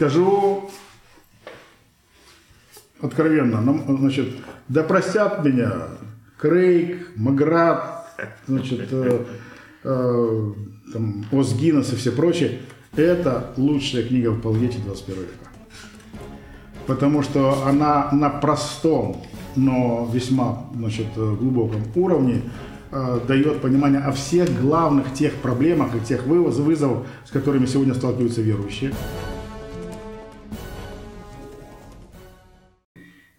Скажу откровенно, значит, да простят меня Крейг, Маград, значит, э, э, там, Озгинос и все прочее. Это лучшая книга в апологете 21 века. Потому что она на простом, но весьма значит, глубоком уровне э, дает понимание о всех главных тех проблемах и тех вызовов, с которыми сегодня сталкиваются верующие.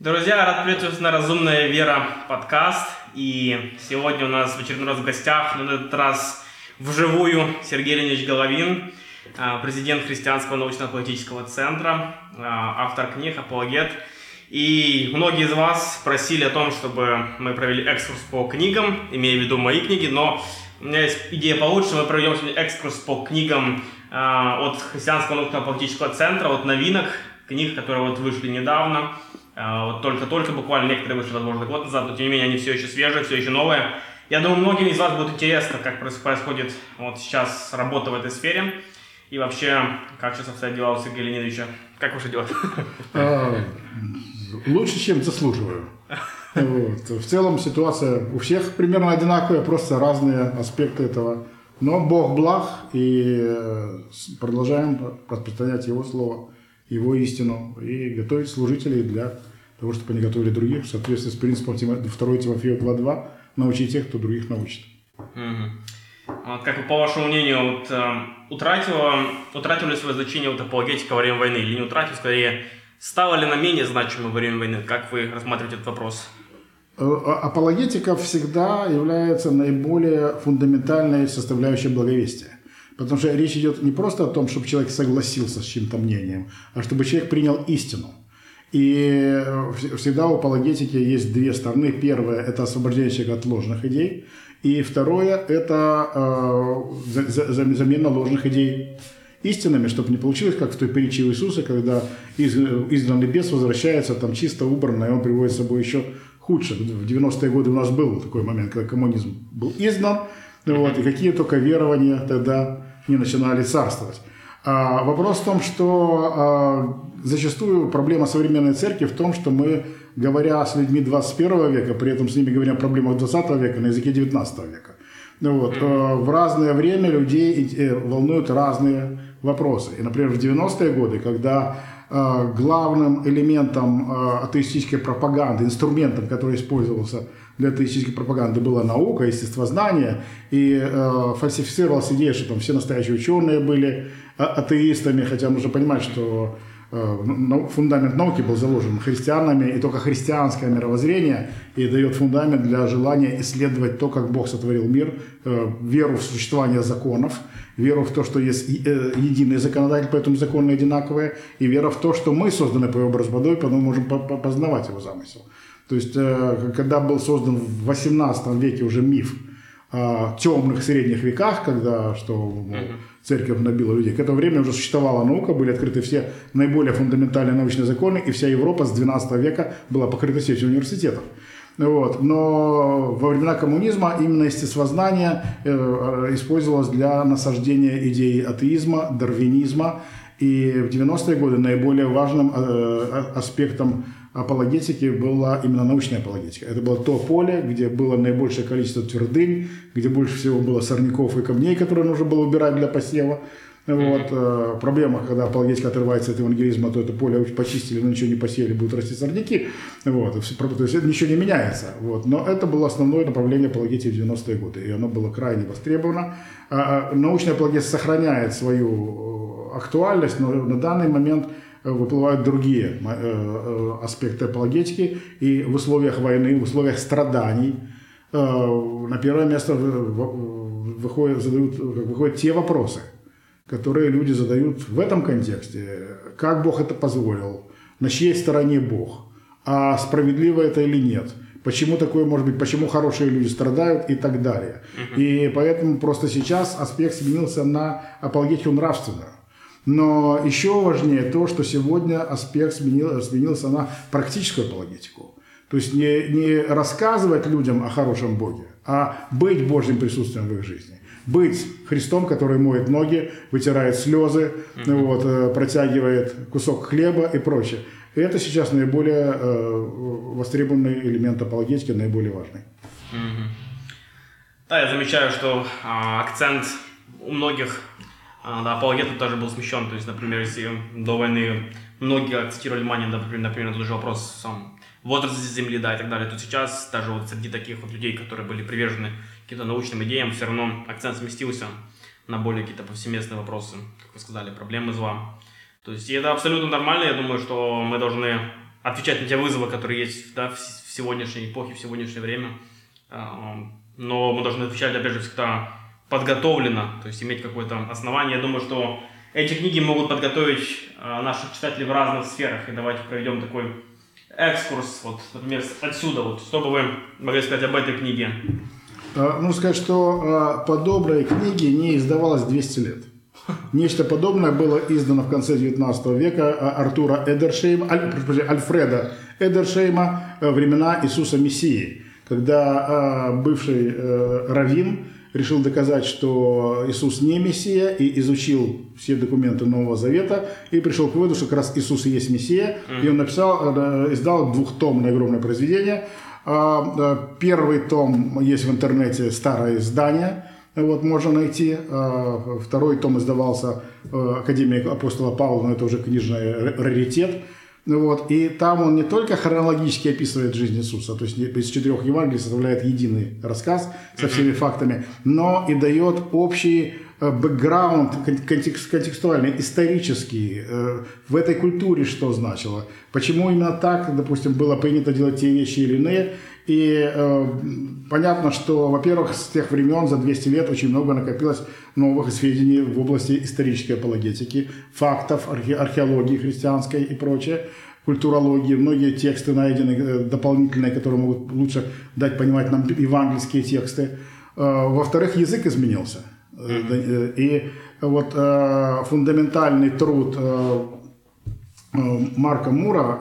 Друзья, рад приветствовать на «Разумная вера» подкаст. И сегодня у нас в очередной раз в гостях, на этот раз вживую, Сергей Леонидович Головин, а, президент Христианского научно-политического центра, а, автор книг «Апологет». И многие из вас просили о том, чтобы мы провели экскурс по книгам, имея в виду мои книги, но у меня есть идея получше, мы проведем сегодня экскурс по книгам а, от Христианского научно-политического центра, от новинок, книг, которые вот вышли недавно – вот только-только, буквально некоторые вышли, возможно, год назад, но тем не менее они все еще свежие, все еще новые. Я думаю, многим из вас будет интересно, как происходит вот сейчас работа в этой сфере. И вообще, как сейчас обстоят дела у Сергея Леонидовича? Как ваши дела? А, лучше, чем заслуживаю. Вот. В целом ситуация у всех примерно одинаковая, просто разные аспекты этого. Но Бог благ, и э, продолжаем распространять Его Слово его истину и готовить служителей для того, чтобы они готовили других в соответствии с принципом 2 Тимофея 2.2 научить тех, кто других научит. Угу. Вот как по вашему мнению, вот, э, утратила, утратила ли свое значение вот, апологетика во время войны или не утратила, скорее, стала ли она менее значимой во время войны? Как вы рассматриваете этот вопрос? Э, а, апологетика всегда является наиболее фундаментальной составляющей благовестия. Потому что речь идет не просто о том, чтобы человек согласился с чьим-то мнением, а чтобы человек принял истину. И э, всегда у апологетики есть две стороны. Первое – это освобождение человека от ложных идей. И второе – это э, замена ложных идей истинами, чтобы не получилось, как в той притче Иисуса, когда из, изгнанный бес возвращается там чисто убранно, и он приводит с собой еще худше. В 90-е годы у нас был такой момент, когда коммунизм был изгнан, вот, и какие только верования тогда не начинали царствовать. А вопрос в том, что а, зачастую проблема современной церкви в том, что мы, говоря с людьми 21 века, при этом с ними говорим о проблемах 20 века на языке 19 века. Ну вот, а, в разное время людей э, волнуют разные вопросы. И, например, в 90-е годы, когда а, главным элементом атеистической пропаганды, инструментом, который использовался для атеистической пропаганды была наука, естествознание, и э, фальсифицировалась идея, что там все настоящие ученые были а, атеистами, хотя нужно понимать, что э, фундамент науки был заложен христианами, и только христианское мировоззрение и дает фундамент для желания исследовать то, как Бог сотворил мир, э, веру в существование законов, веру в то, что есть э, единый законодатель, поэтому законы одинаковые, и вера в то, что мы созданы по его образу водой, поэтому можем познавать его замысел. То есть, э, когда был создан в 18 веке уже миф о темных средних веках, когда что церковь набила людей, к этому времени уже существовала наука, были открыты все наиболее фундаментальные научные законы, и вся Европа с 12 века была покрыта сетью университетов. Вот. Но во времена коммунизма именно естествознание э, использовалось для насаждения идеи атеизма, дарвинизма. И в 90-е годы наиболее важным э, аспектом апологетики была именно научная апологетика. Это было то поле, где было наибольшее количество твердынь, где больше всего было сорняков и камней, которые нужно было убирать для посева. Вот. Mm-hmm. Проблема, когда апологетика отрывается от евангелизма, то это поле почистили, но ничего не посеяли, будут расти сорняки. Вот. То есть ничего не меняется. Вот. Но это было основное направление апологетики в 90-е годы, и оно было крайне востребовано. А, а научная апологетика сохраняет свою э, актуальность, но на данный момент выплывают другие э, э, аспекты апологетики, и в условиях войны, в условиях страданий э, на первое место выходят, задают, выходят те вопросы, которые люди задают в этом контексте. Как Бог это позволил? На чьей стороне Бог? А справедливо это или нет? Почему такое может быть? Почему хорошие люди страдают и так далее? И поэтому просто сейчас аспект сменился на апологетику нравственную. Но еще важнее то, что сегодня аспект сменил, сменился на практическую апологетику. То есть не, не рассказывать людям о хорошем Боге, а быть Божьим присутствием в их жизни. быть Христом, который моет ноги, вытирает слезы, mm-hmm. вот, э, протягивает кусок хлеба и прочее. И это сейчас наиболее э, востребованный элемент апологетики, наиболее важный. Mm-hmm. Да, я замечаю, что а, акцент у многих да, апологетов тоже был смещен. То есть, например, если до войны многие акцентировали внимание, например, например, на тот же вопрос сам, возраста Земли, да, и так далее, то сейчас даже вот среди таких вот людей, которые были привержены каким-то научным идеям, все равно акцент сместился на более какие-то повсеместные вопросы, как вы сказали, проблемы зла. То есть и это абсолютно нормально, я думаю, что мы должны отвечать на те вызовы, которые есть да, в сегодняшней эпохе, в сегодняшнее время. А, но мы должны отвечать, опять же, всегда подготовлено, то есть иметь какое-то основание. Я думаю, что эти книги могут подготовить а, наших читателей в разных сферах. И давайте проведем такой экскурс, вот, например, отсюда, вот, что бы вы могли сказать об этой книге? Нужно сказать, что подобной книги не издавалось 200 лет. Нечто подобное было издано в конце 19 века Артура Эдершейма, Аль, Альфреда Эдершейма «Времена Иисуса Мессии», когда бывший э, раввин решил доказать, что Иисус не Мессия, и изучил все документы Нового Завета, и пришел к выводу, что как раз Иисус и есть Мессия, и он написал, э, издал двухтомное огромное произведение. А, первый том есть в интернете, старое издание, вот, можно найти. А, второй том издавался э, Академией апостола Павла, но это уже книжный раритет. Вот, и там он не только хронологически описывает жизнь Иисуса, то есть из четырех Евангелий составляет единый рассказ со всеми фактами, но и дает общий э, бэкграунд контекст, контекстуальный, исторический, э, в этой культуре что значило, почему именно так, допустим, было принято делать те вещи или иные, и э, понятно, что, во-первых, с тех времен, за 200 лет, очень много накопилось новых сведений в области исторической апологетики, фактов, архе- археологии христианской и прочее, культурологии. Многие тексты найдены э, дополнительные, которые могут лучше дать понимать нам евангельские тексты. Э, во-вторых, язык изменился. Mm-hmm. И вот э, фундаментальный труд э, Марка Мура,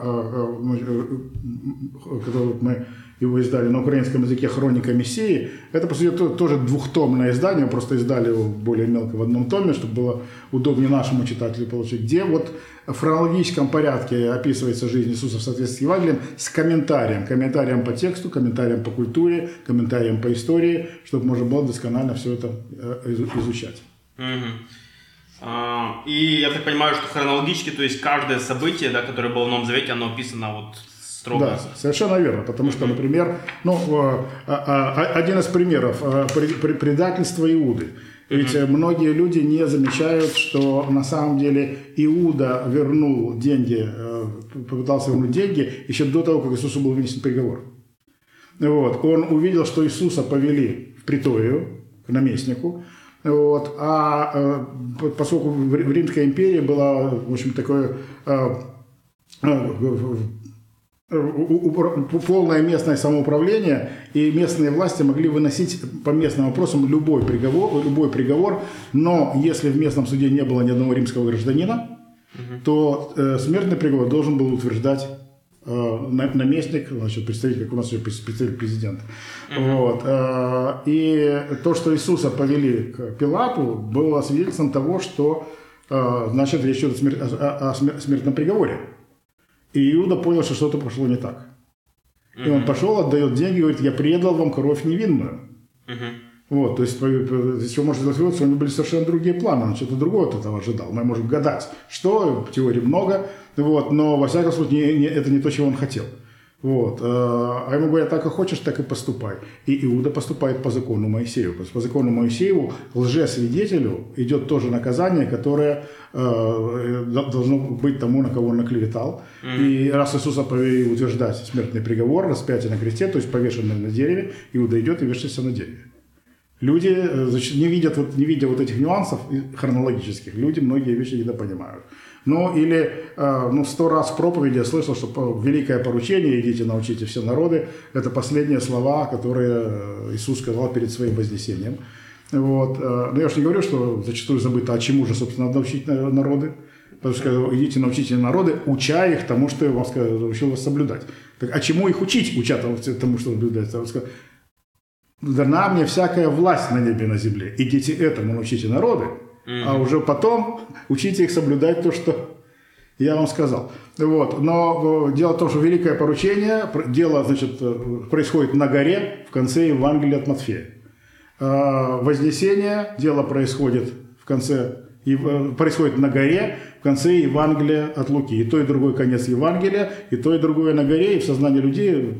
который мы его издали на украинском языке «Хроника Мессии». Это, по сути, тоже двухтомное издание, просто издали его более мелко в одном томе, чтобы было удобнее нашему читателю получить, где вот в хронологическом порядке описывается жизнь Иисуса в соответствии с Евангелием? С комментарием, комментарием по тексту, комментарием по культуре, комментарием по истории, чтобы можно было досконально все это э, изучать. И я так понимаю, что хронологически, то есть каждое событие, да, которое было в Новом Завете, оно описано вот строго. Да, совершенно верно, потому что, например, ну, а, а, один из примеров предательства Иуды. Ведь многие люди не замечают, что на самом деле Иуда вернул деньги, э, попытался вернуть деньги еще до того, как Иисусу был вынесен приговор. Вот. Он увидел, что Иисуса повели в приторию, к наместнику, вот. А э, поскольку в Римской империи была, в общем, такое э, полное местное самоуправление, и местные власти могли выносить по местным вопросам любой приговор, любой приговор, но если в местном суде не было ни одного римского гражданина, угу. то э, смертный приговор должен был утверждать э, наместник, значит, представитель, как у нас представитель президента. Угу. Вот. Э, и то, что Иисуса повели к Пилату, было свидетельством того, что э, значит, речь идет о смертном приговоре. И Иуда понял, что что-то пошло не так. И он пошел, отдает деньги, говорит, я предал вам кровь невинную. Вот, то есть, еще можно сделать вывод, что у него были совершенно другие планы, он что-то другое от этого ожидал. Мы можем гадать, что, теорий много, вот, но, во всяком случае, не, не, это не то, чего он хотел. Вот. Э, а ему говорят, так и хочешь, так и поступай. И Иуда поступает по закону Моисею. По закону Моисею лжесвидетелю идет тоже наказание, которое э, должно быть тому, на кого он наклеветал. Mm-hmm. И раз Иисуса повели утверждать смертный приговор, распятие на кресте, то есть повешенный на дереве, Иуда идет и вешается на дереве. Люди э, значит, не видят, вот, не видя вот этих нюансов хронологических, люди многие вещи не понимают. Ну, или, э, ну, сто раз в проповеди я слышал, что великое поручение, идите научите все народы, это последние слова, которые э, Иисус сказал перед своим вознесением. Вот. Э, но я же не говорю, что зачастую забыто, а чему же, собственно, надо научить народы. Потому что идите научите народы, уча их тому, что я вам сказал, научил вас соблюдать. Так, а чему их учить, уча тому, что соблюдать? дана мне всякая власть на небе и на земле. Идите этому научите народы, а уже потом учите их соблюдать то, что я вам сказал. Вот. Но э, дело в том, что великое поручение, дело значит, э, происходит на горе в конце Евангелия от Матфея. А вознесение, дело происходит в конце э, происходит на горе в конце Евангелия от Луки. И то, и другой конец Евангелия, и то, и другое на горе, и в сознании людей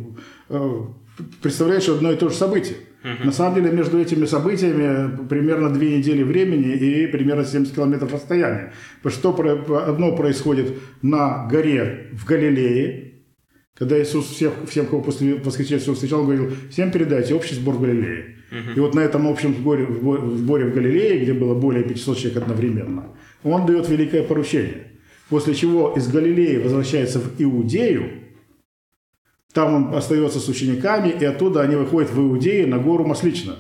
представляешь одно и то же событие. Угу. На самом деле между этими событиями примерно две недели времени и примерно 70 километров расстояния. Что одно происходит на горе в Галилее, когда Иисус всех, всем, кого после воскресения встречал, говорил, всем передайте общий сбор в Галилее. Угу. И вот на этом общем сборе, в сборе в Галилее, где было более 500 человек одновременно, он дает великое поручение. После чего из Галилеи возвращается в Иудею, там он остается с учениками, и оттуда они выходят в Иудею на гору Маслично.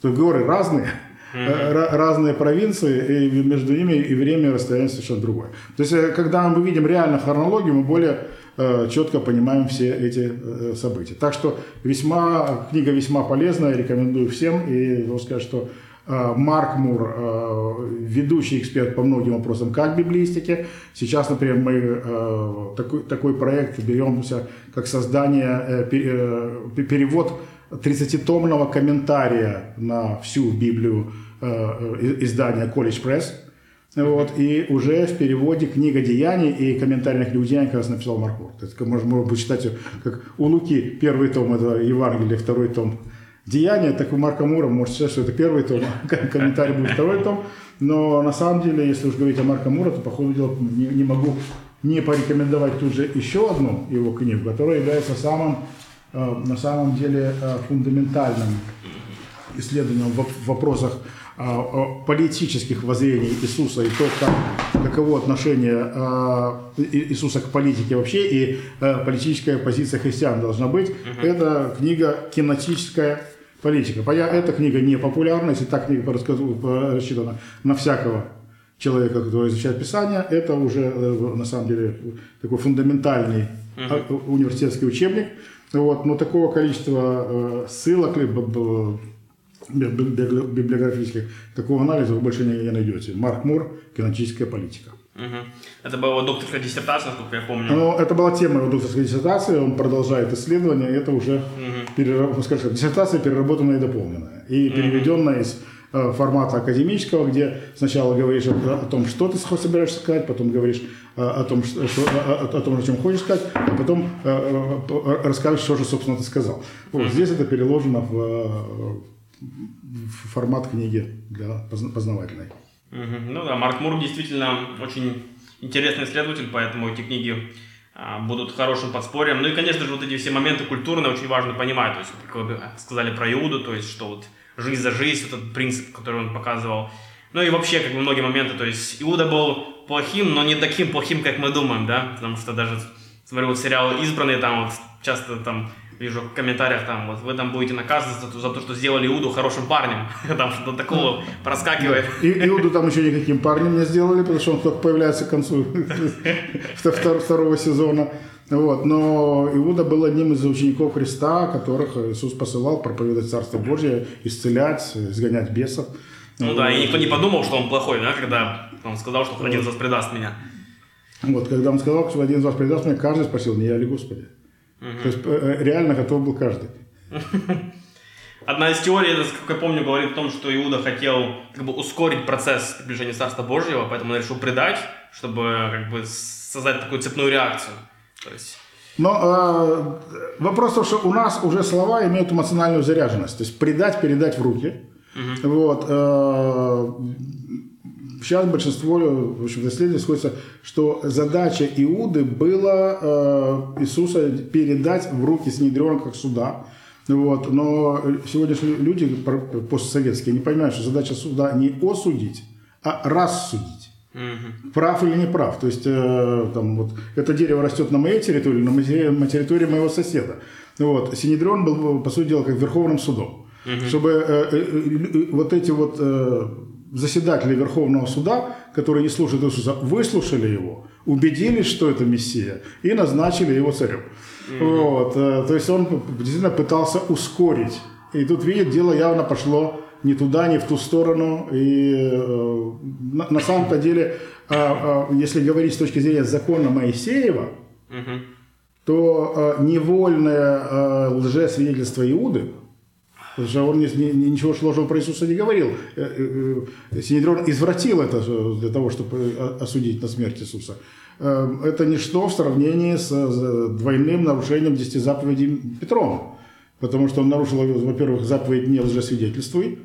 То есть горы разные, mm-hmm. разные провинции, и между ними и время и расстояние совершенно другое. То есть, э, когда мы видим реально хронологию, мы более э, четко понимаем все эти э, события. Так что весьма, книга весьма полезная, рекомендую всем. И должен сказать, что Марк Мур, э, ведущий эксперт по многим вопросам как библистики. Сейчас, например, мы э, такой, такой проект беремся, как создание, перевод 30-томного комментария на всю Библию издания College Press. Вот, и уже в переводе книга деяний и комментарий книгу деяний как раз написал Марк Мур. То есть, можно, можно читать как у Луки первый том это Евангелие, второй том Деяние, так у Марка Мура может сказать, что это первый том, комментарий будет второй том. Но на самом деле, если уж говорить о Марка Мура, то, по ходу дела, не, не могу не порекомендовать тут же еще одну его книгу, которая является самым, э, на самом деле э, фундаментальным исследованием в вопросах э, политических воззрений Иисуса и то, как, каково отношение Иисуса к политике вообще и политическая позиция христиан должна быть. Это книга кинетическая политика. Эта книга не популярна, если так книга рассчитана на всякого человека, который изучает Писание, это уже э, на самом деле такой фундаментальный uh-huh. университетский учебник. Вот, но такого количества э, ссылок библиографических, такого анализа вы больше не, найдете. Марк Мур, кинетическая политика. Угу. Это была его докторская диссертация, насколько я помню. Ну, это была тема его докторской диссертации, он продолжает исследование, это уже угу. перераб... Ну, скажем, диссертация переработанная и дополненная. И переведенная из э, формата академического, где сначала говоришь о, о том, что ты собираешься сказать, потом говоришь о, э, о том, что, о, о том, о чем хочешь сказать, а потом э, э, расскажешь, что же, собственно, ты сказал. Вот, Здесь это переложено в, в формат книги для познавательной. Ну да, Марк Мур действительно очень интересный исследователь, поэтому эти книги а, будут хорошим подспорьем. Ну и, конечно же, вот эти все моменты культурные очень важно понимать. То есть, как сказали про Иуду, то есть, что вот жизнь за жизнь, этот принцип, который он показывал. Ну и вообще, как бы многие моменты, то есть, Иуда был плохим, но не таким плохим, как мы думаем, да, потому что даже, смотрю, вот сериал «Избранные», там вот часто там вижу в комментариях там, вот вы там будете наказаны за, за то, что сделали Иуду хорошим парнем. там что-то такого проскакивает. И, Иуду там еще никаким парнем не сделали, потому что он только появляется к концу второго сезона. Вот. Но Иуда был одним из учеников Христа, которых Иисус посылал проповедовать Царство Божье, исцелять, изгонять бесов. Ну да, и никто не подумал, что он плохой, да, когда он сказал, что один из вас предаст меня. Вот, когда он сказал, что один из вас предаст меня, каждый спросил, не я ли Господи? Угу. То есть э, реально готов был каждый. Одна из теорий, это, как я помню, говорит о том, что Иуда хотел как бы ускорить процесс приближения Царства Божьего, поэтому он решил предать, чтобы как бы создать такую цепную реакцию. То есть... Но э, вопрос в том, что у нас уже слова имеют эмоциональную заряженность. То есть предать, передать в руки. Угу. Вот, э, сейчас большинство в общем, исследований сходится, что задача Иуды была э, Иисуса передать в руки Синедриона как суда. Вот. Но сегодняшние люди постсоветские не понимают, что задача суда не осудить, а рассудить. Угу. Прав или не прав. То есть, э, там, вот, это дерево растет на моей территории, на территории моего соседа. Вот. Синедрион был, по сути дела, как верховным судом. Угу. Чтобы э, э, э, вот эти вот э, заседатели Верховного суда, которые не слушают Иисуса, выслушали его, убедились, что это Мессия, и назначили его царем. Mm-hmm. Вот, э, то есть он действительно пытался ускорить И тут видит, дело явно пошло не туда, не в ту сторону. И э, на, на самом-то деле, э, э, если говорить с точки зрения закона Моисеева, Мгм. то э, невольное э, лжесвидетельство Иуды, потому что он ни- ни- ничего сложного про Иисуса не говорил, э, э, э, Синедрион извратил это для того, чтобы осудить на смерть Иисуса. Э, Это ничто в сравнении с двойным нарушением десяти заповедей Петром. Потому что он нарушил, во-первых, заповедь «не лжесвидетельствуй»,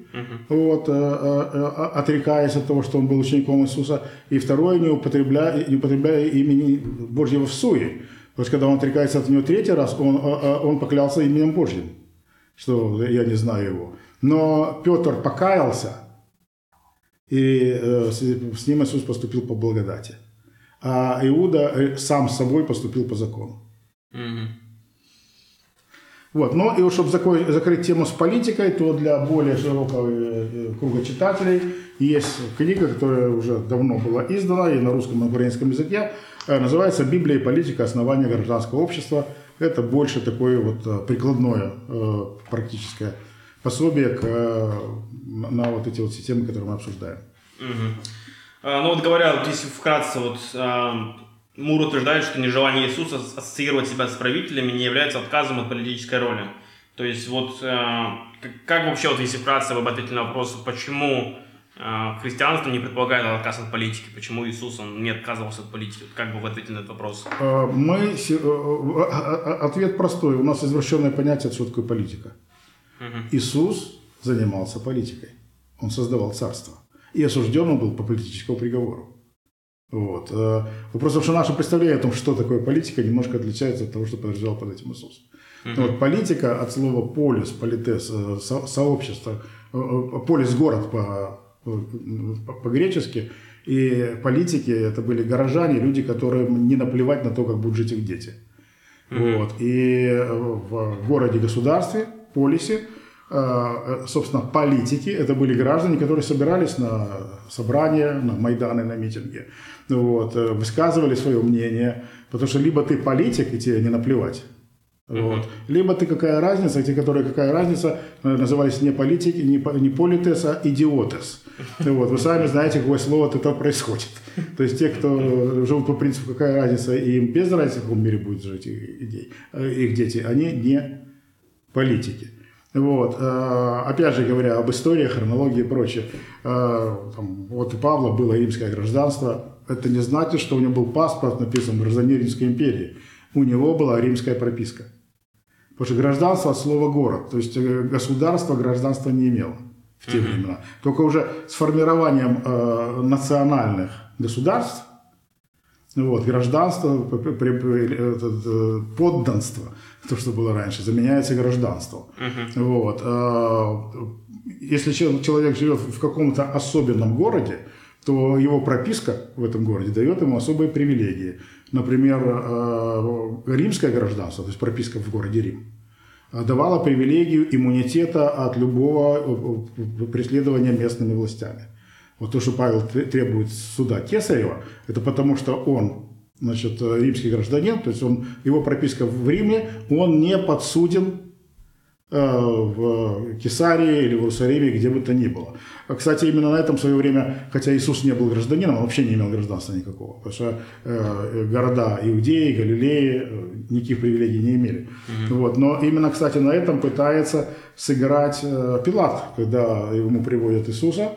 вот, э, э, отрекаясь от того, что он был учеником Иисуса, и второе, не употребляя, не употребляя имени Божьего в суе. То есть, когда он отрекается от него третий раз, он, он поклялся именем Божьим, что я не знаю его. Но Петр покаялся, и э, с, ним Иисус поступил по благодати. А Иуда э, сам с собой поступил по закону. Вот. Ну и чтобы зако- закрыть тему с политикой, то для более широкого э, круга читателей есть книга, которая уже давно была издана и на русском, и на украинском языке. Называется «Библия и политика. Основания гражданского общества». Это больше такое вот э, прикладное э, практическое пособие к, э, на вот эти вот системы, которые мы обсуждаем. А, Ну вот говоря, вот если вкратце, вот а, Мур утверждает, что нежелание Иисуса ассоциировать себя с правителями не является отказом от политической роли. То есть вот а, как, вообще, вот если вкратце вы ответили на вопрос, почему христианство не предполагает отказ от политики, почему Иисус он не отказывался от политики, как бы вы ответили на этот вопрос? Э, Мы, э, э, э, ответ простой. У нас извращенное понятие, что такое политика. Иисус занимался политикой. Он создавал царство. И осужден он был по политическому приговору. Вот. Э, том, что наше представление о том, что такое политика, немножко отличается от того, что подразумевал под этим Иисус. Ну Вот, политика от слова полис, политес, со- сообщество, полис город по- по-гречески, и политики это были горожане, люди, которым не наплевать на то, как будут жить их дети. Вот. И э, в городе-государстве, полисе, э, собственно, политики, это были граждане, которые собирались на собрания, на майданы, на митинги, вот, э, высказывали свое мнение, потому что либо ты политик, и тебе не наплевать, вот. Либо ты какая разница, те, которые какая разница, э, назывались не политики, не, не политес, а идиотес. Вот. Вы сами знаете, какое слово от этого происходит. То есть те, кто живут по принципу, какая разница, и им без разницы, в каком мире будет жить их дети, они не политики. Вот. э, Опять же говоря об истории, хронологии и прочее. э, там, вот у Павла было римское гражданство. Это не значит, что у него был паспорт, написан гражданин Римской империи. У него была римская прописка. Потому что гражданство от слова город. То есть э, государство гражданства не имело в те времена. Только уже с формированием э, национальных государств вот, гражданство, э, подданство, то, что было раньше, заменяется гражданством. Вот. э, Если чел- человек живет в каком-то особенном городе, то его прописка в этом городе дает ему особые привилегии. Например, э, римское гражданство, то есть прописка в городе Рим, давала привилегию иммунитета от любого э, э, преследования местными властями. Вот то, что Павел тре- требует суда Кесарева, это потому что он, значит, э, римский гражданин, то есть он, его прописка в Риме, он не подсуден э, в Кесарии или в Иерусалиме, где бы то ни было. А, Кстати, именно на этом в свое время, хотя Иисус не был гражданином, он вообще не имел гражданства никакого, потому что э, города Иудеи, Галилеи э, никаких привилегий не имели. Вот. Но именно, кстати, на этом пытается сыграть э, Пилат, когда ему приводят Иисуса,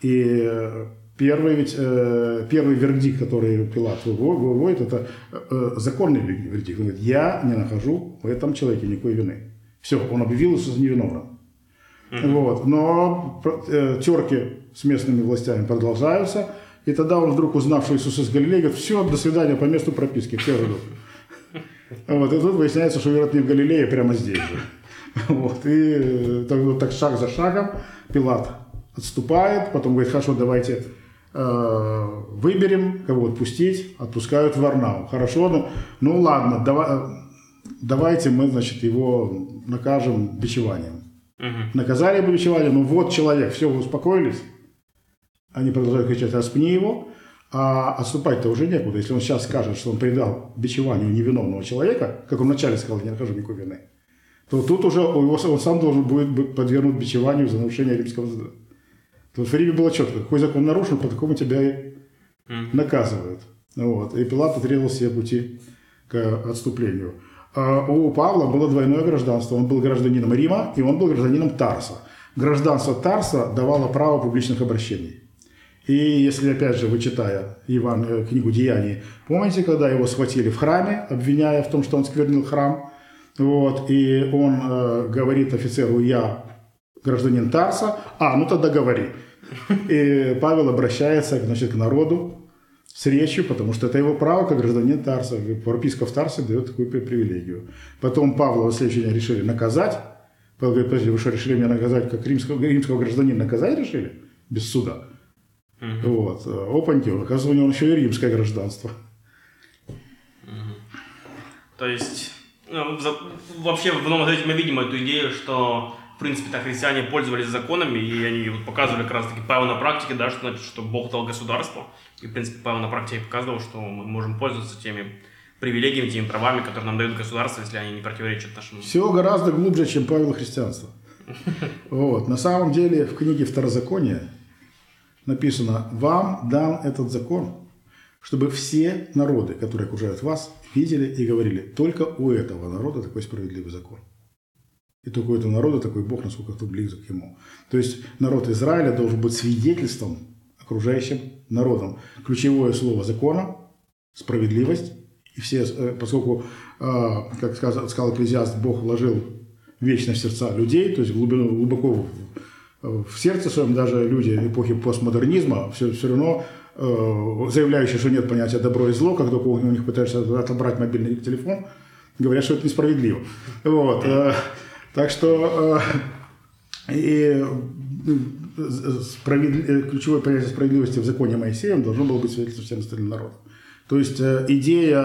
и э, первый, ведь, э, первый вердикт, который Пилат выво- выводит, это э, законный вердикт. Он говорит, я не нахожу в этом человеке никакой вины. Все, он объявил Иисуса невиновным. Вот. Но э, терки с местными властями продолжаются. И тогда он вдруг, узнав, что Иисус из Галилеи, говорит, все, до свидания, по месту прописки, все идут. Вот, и тут выясняется, что Ирод не в Галилее, а прямо здесь же. Вот, и э, так, вот так шаг за шагом Пилат отступает, потом говорит, хорошо, давайте э, выберем, кого отпустить, отпускают в Варнау. Хорошо, ну, ну ладно, давай, давайте мы, значит, его накажем бичеванием. Мгм. Наказали бы бичеванием, ну вот человек, все, вы успокоились. Они продолжают кричать, распни его, а отступать-то уже некуда. Если он сейчас скажет, что он предал бичеванию невиновного человека, как он вначале сказал, я не нахожу никакой вины, то тут уже он сам должен будет быть подвергнут бичеванию за нарушение римского. То в Риме было четко, какой закон нарушен, по такому тебя и наказывают. Вот. И Пилат отрезал все пути к отступлению. А у Павла было двойное гражданство. Он был гражданином Рима, и он был гражданином Тарса. Гражданство Тарса давало право публичных обращений. И если, опять же, вы читая Иван, э, книгу «Деяний», помните, когда его схватили в храме, обвиняя в том, что он сквернил храм, вот, и он э, говорит офицеру «я гражданин Тарса», а, ну тогда говори. И Павел обращается значит, к народу с речью, потому что это его право как гражданин Тарса. Прописка в Тарсе дает такую привилегию. Потом Павла в следующий день решили наказать. Павел говорит, подожди, вы что, решили меня наказать, как римского, римского гражданина наказать решили? Без суда. Угу. Вот. Опаньки, оказывается, у него еще и римское гражданство. Угу. То есть, ну, вообще в Новом Завете мы видим эту идею, что в принципе, так христиане пользовались законами, и они вот показывали как раз таки Павел на практике, да, что значит, что Бог дал государство. И, в принципе, Павел на практике показывал, что мы можем пользоваться теми привилегиями, теми правами, которые нам дают государство, если они не противоречат нашему. Все гораздо глубже, чем Павел христианство. Вот. На самом деле в книге Второзакония написано «Вам дан этот закон, чтобы все народы, которые окружают вас, видели и говорили, только у этого народа такой справедливый закон». И только у этого народа такой Бог, насколько кто близок к ему. То есть народ Израиля должен быть свидетельством окружающим народам. Ключевое слово закона – справедливость. И все, э, поскольку, э, как сказал, Экклезиаст, Бог вложил вечность в сердца людей, то есть глубину, глубоко в сердце своем даже люди эпохи постмодернизма все, все равно э, заявляющие, что нет понятия добро и зло, когда у них пытаешься отобрать мобильный телефон, говорят, что это несправедливо. Вот. Так что и справедли... Э, ключевое понятие справедливости в законе Моисеем должно было быть свидетельством всем остальным народам. То есть идея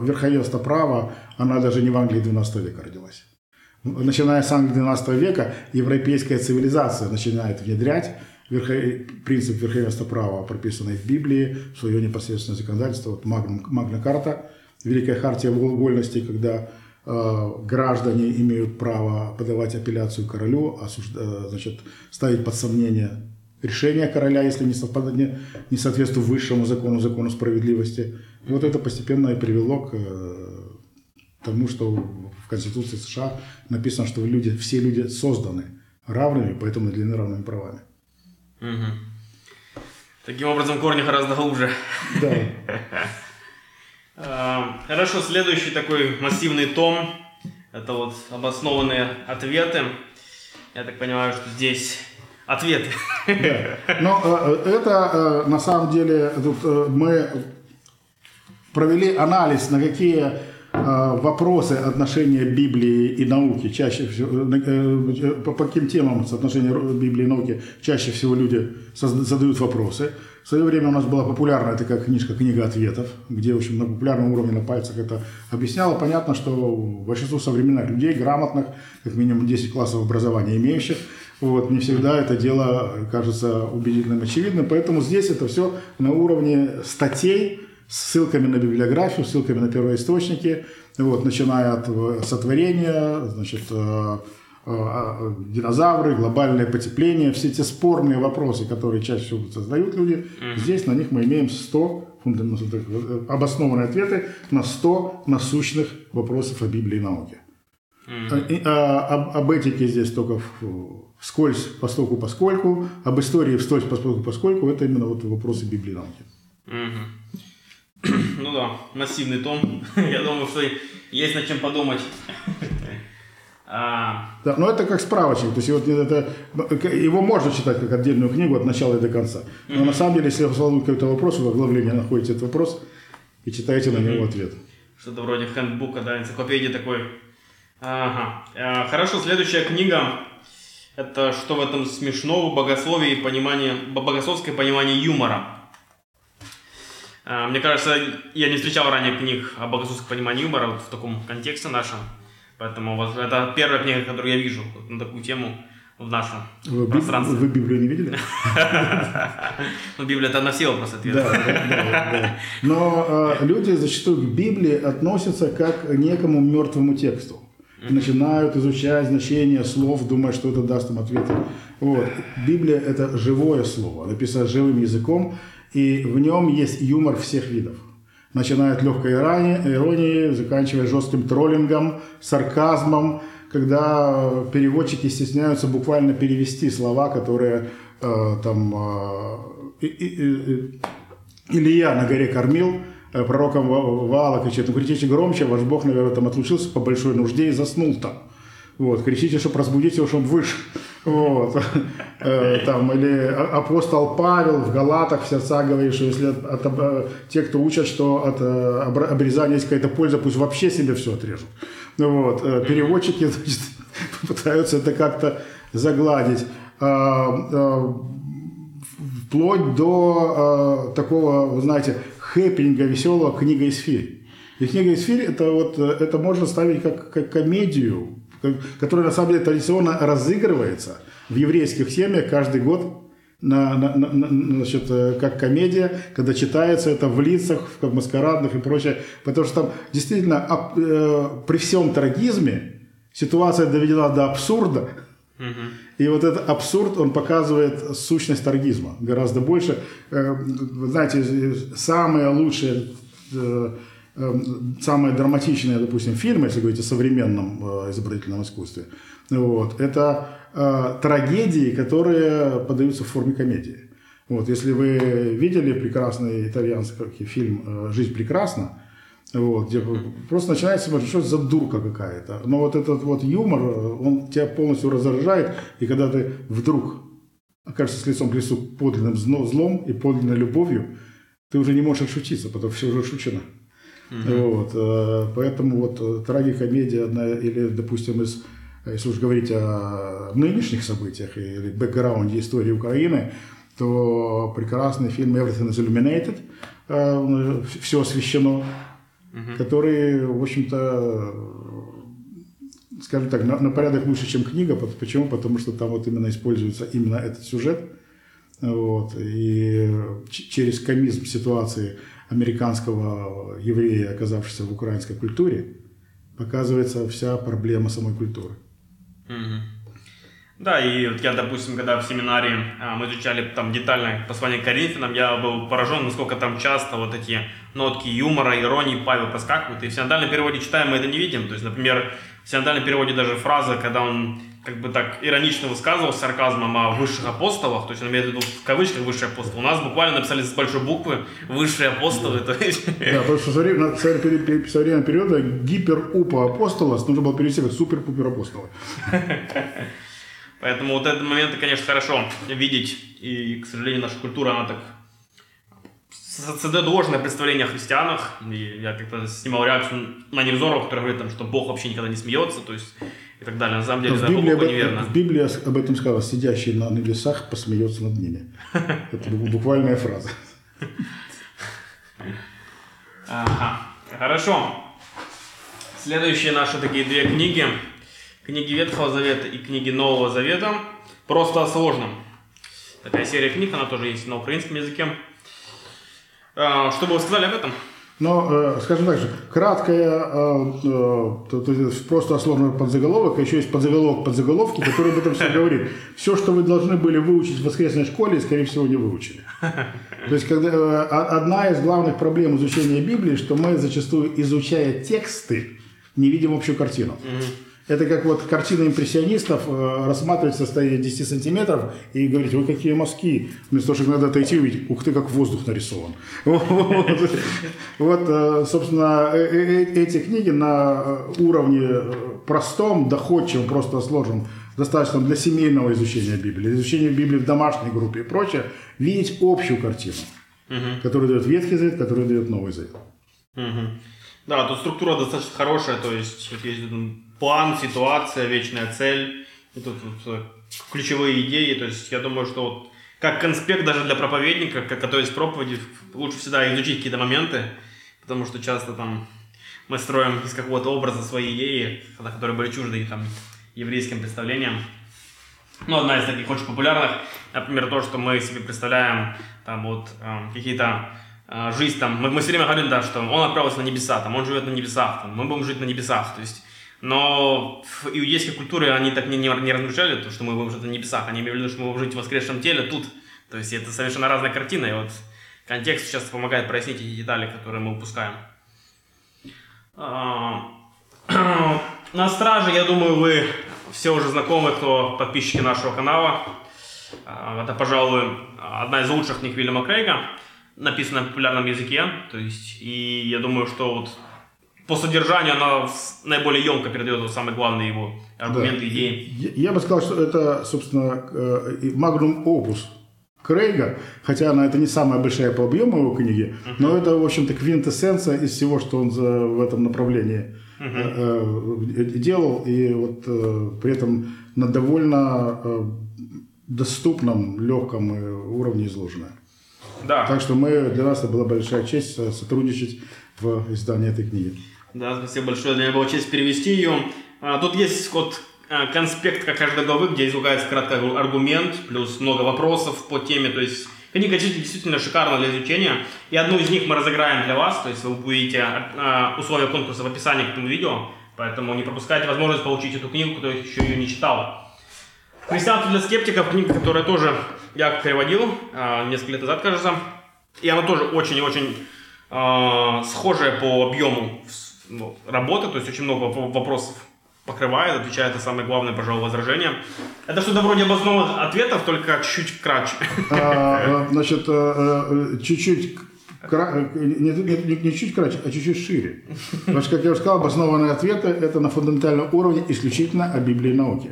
верховенства права, она даже не в Англии 12 века родилась. Начиная с Англии 12 века, европейская цивилизация начинает внедрять верхо... принцип верховенства права, прописанный в Библии, в свое непосредственное законодательство. Вот Магна, Магна Карта, Великая Хартия вольностей, когда Э, граждане имеют право подавать апелляцию королю, осужда, э, значит, ставить под сомнение решение короля, если не, совпадает, не, не соответствует высшему закону, закону справедливости. И вот это постепенно и привело к э, тому, что в Конституции США написано, что люди, все люди созданы равными, поэтому наделены равными правами. Угу. Таким образом, корни гораздо глубже. Да. Эм, хорошо, следующий такой массивный том. Это вот обоснованные ответы. Я так понимаю, что здесь ответы. Да. Но э, это э, на самом деле тут э, мы провели анализ, на какие вопросы отношения Библии и науки чаще всего, по каким темам соотношения Библии и науки чаще всего люди задают вопросы. В свое время у нас была популярная такая книжка «Книга ответов», где, в общем, на популярном уровне на пальцах это объясняло. Понятно, что большинство современных людей, грамотных, как минимум 10 классов образования имеющих, вот, не всегда это дело кажется убедительным, очевидным. Поэтому здесь это все на уровне статей, с ссылками на библиографию, ссылками на первоисточники, вот, начиная от э, сотворения, значит, э, динозавры, глобальное потепление, все те спорные вопросы, которые чаще всего задают люди, mm-hmm. здесь на них мы имеем 100 э, обоснованные ответы на 100 насущных вопросов о Библии и науке. Mm-hmm. А, об, об этике здесь только вскользь, постольку поскольку, об истории вскользь, постольку поскольку, это именно вот вопросы Библии и науки. Mm-hmm. Ну да, массивный том. Я думаю, что есть над чем подумать. А... Да, но это как справочник, то есть вот это, его можно читать как отдельную книгу от начала и до конца. Но mm-hmm. на самом деле, если вы волнует какой-то вопрос, в оглавлении находите этот вопрос и читаете mm-hmm. на него ответ. Что-то вроде хендбука, да, энциклопедии такой. Ага. А, хорошо, следующая книга. Это что в этом смешного богословии и понимание, богословское понимание юмора. А, мне кажется, я не встречал ранее книг о богословском понимании юмора вот в таком контексте нашем. Поэтому вот это первая книга, которую я вижу на такую тему в нашем вы, пространстве. Вы, Библию не видели? Ну, Библия это на все вопросы ответ. Но а, люди зачастую к Библии относятся как к некому мертвому тексту. начинают изучать значение слов, думая, что это даст им ответы. Вот. Библия – это живое слово, написано живым языком, и в нем есть юмор всех видов. Начиная от легкой иронии, заканчивая жестким троллингом, сарказмом, когда переводчики стесняются буквально перевести слова, которые э, там э, и, Илья на горе кормил, э, пророком Ваала кричит, ну кричите громче, ваш Бог, наверное, там отлучился по большой нужде и заснул там. Вот, кричите, чтобы разбудить его, чтобы выше. Вот. Э, там, или апостол Павел в Галатах в сердца говорит, что если от, от, э, те, кто учат, что от обрезания есть какая-то польза, пусть вообще себе все отрежут. Вот. Переводчики значит, пытаются это как-то загладить. А, а, вплоть до э, такого, вы знаете, хэппинга веселого книга «Исфирь». И книга «Исфирь» это, вот, это можно ставить как, как комедию, которая на самом деле традиционно разыгрывается в еврейских семьях каждый год на, на, на, значит, как комедия, когда читается это в лицах, в маскарадных и прочее. Потому что там действительно э, при всем трагизме ситуация доведена до абсурда. И вот этот абсурд, он показывает сущность торгизма гораздо больше. Э, знаете, самые лучшие, э, э, самые драматичные, допустим, фильмы, если говорить о современном изобразительном искусстве, вот, это трагедии, которые подаются в форме комедии. Вот, если вы видели прекрасный итальянский фильм «Жизнь прекрасна», вот, где просто начинается что за дурка какая-то. Но вот этот вот юмор, он тебя полностью разоржает, и когда ты вдруг окажешься с лицом к лицу подлинным злом и подлинной любовью, ты уже не можешь отшутиться, потому что все уже шучено. Mm-hmm. Вот, э, поэтому вот э, трагикомедия одна, или, допустим, из, если уж говорить о нынешних событиях или бэкграунде истории Украины, то прекрасный фильм «Everything is Illuminated», э, «Все освещено», угу. которые, в общем-то, скажем так, на, на порядок лучше, чем книга. Почему? Потому что там вот именно используется именно этот сюжет. Вот, и через комизм ситуации американского еврея, оказавшегося в украинской культуре, показывается вся проблема самой культуры. Да, и вот я, допустим, когда в семинаре а, мы изучали там детально послание к Коринфянам, я был поражен, насколько там часто вот эти нотки юмора, иронии Павел проскакивают. И в синодальном переводе читаем, мы это не видим. То есть, например, в синодальном переводе даже фраза, когда он как бы так иронично высказывал с сарказмом о высших апостолах, то есть он имеет в виду в кавычках высшие апостолы. У нас буквально написали с большой буквы высшие апостолы. Да, то есть... да что со временем, со временем периода гиперупа апостолос нужно было перевести как супер-пупер апостолы. Поэтому вот этот момент, конечно, хорошо видеть. И, к сожалению, наша культура, она так создает ложное представление о христианах. И я как-то снимал реакцию на Невзорова, который говорит, там, что Бог вообще никогда не смеется, то есть и так далее. На самом деле, в Библии, об, неверно. В Библии об этом сказано, сидящий на небесах посмеется над ними. Это буквальная фраза. Ага, хорошо. Следующие наши такие две книги книги Ветхого Завета и книги Нового Завета просто о сложном. Такая серия книг, она тоже есть на украинском языке. А, что бы вы сказали об этом? Ну, э, скажем так же, краткая, э, э, то, есть просто сложный подзаголовок, а еще есть подзаголовок подзаголовки, который об этом все говорит. Все, что вы должны были выучить в воскресной школе, скорее всего, не выучили. То есть, когда, одна из главных проблем изучения Библии, что мы зачастую, изучая тексты, не видим общую картину. Mm-hmm. Это как вот картина импрессионистов э, рассматривать состояние 10 сантиметров и говорить, вы какие мазки, вместо того, чтобы иногда отойти и увидеть, ух ты, как воздух нарисован. Вот, э, собственно, э, эти книги на уровне простом, доходчивом, просто сложном, достаточно для семейного изучения Библии, изучения Библии в домашней группе и прочее, видеть общую картину, которую дает Ветхий Завет, которую дает Новый Завет. Да, тут структура достаточно хорошая, то есть есть план, ситуация, вечная цель, и тут э, ключевые идеи. То есть я думаю, что вот как конспект даже для проповедника, как готовить проповеди, лучше всегда изучить какие-то моменты, потому что часто там мы строим из какого-то образа свои идеи, которые были чужды там, еврейским представлениям. Ну, одна из таких очень популярных, например, то, что мы себе представляем там вот э, какие-то э, жизнь там, мы, мы все время говорим, да, что он отправился на небеса, там, он живет на небесах, там, мы будем жить на небесах, то есть Но в иудейской культуре они так не, не, не размышляли, то, что мы будем жить на небесах. Они имели в виду, что мы будем жить в воскресшем теле тут. То есть это совершенно разная картина. И вот контекст сейчас помогает прояснить эти детали, которые мы упускаем. А, на страже, я думаю, вы все уже знакомы, кто подписчики нашего канала. А, это, пожалуй, одна из лучших книг Вильяма Крейга, написана на популярном языке. То есть, и я думаю, что вот по содержанию она наиболее емко передает вот самые главные его аргументы, Да. идеи. Я, я бы сказал, что это, собственно, магнум опус Крейга, хотя она это не самая большая по объему его книги, но это, в общем-то, квинтэссенция из всего, что он за, в этом направлении э, э, делал, и вот э, при этом на довольно э, доступном, легком э, уровне изложено. Да. Так что мы, для нас это была большая честь э, сотрудничать в издании этой книги. Да, спасибо большое. Для меня была честь перевести ее. А, Тут есть вот а, конспект как каждой главы, где излагается краткий аргу- аргумент, плюс много вопросов по теме. То есть книга действительно шикарна для изучения. И одну из них мы разыграем для вас. То есть вы увидите а, условия конкурса в описании к этому видео. Поэтому не пропускайте возможность получить эту книгу, кто еще ее не читал. Христианство для скептиков, книга, которую тоже я переводил а, несколько лет назад, кажется. И она тоже очень и очень а, схожая по объему ну, работы, то есть очень много воп- вопросов покрывает, отвечает на самые главные, пожалуй, возражения. Это что-то вроде обоснованных ответов, только чуть-чуть кратче. А, э, Значит, э, э, чуть-чуть кра- не, не- не- чуть кратче, а чуть-чуть шире. Потому что, как я уже сказал, обоснованные ответы – это на фундаментальном уровне исключительно о Библии и науке.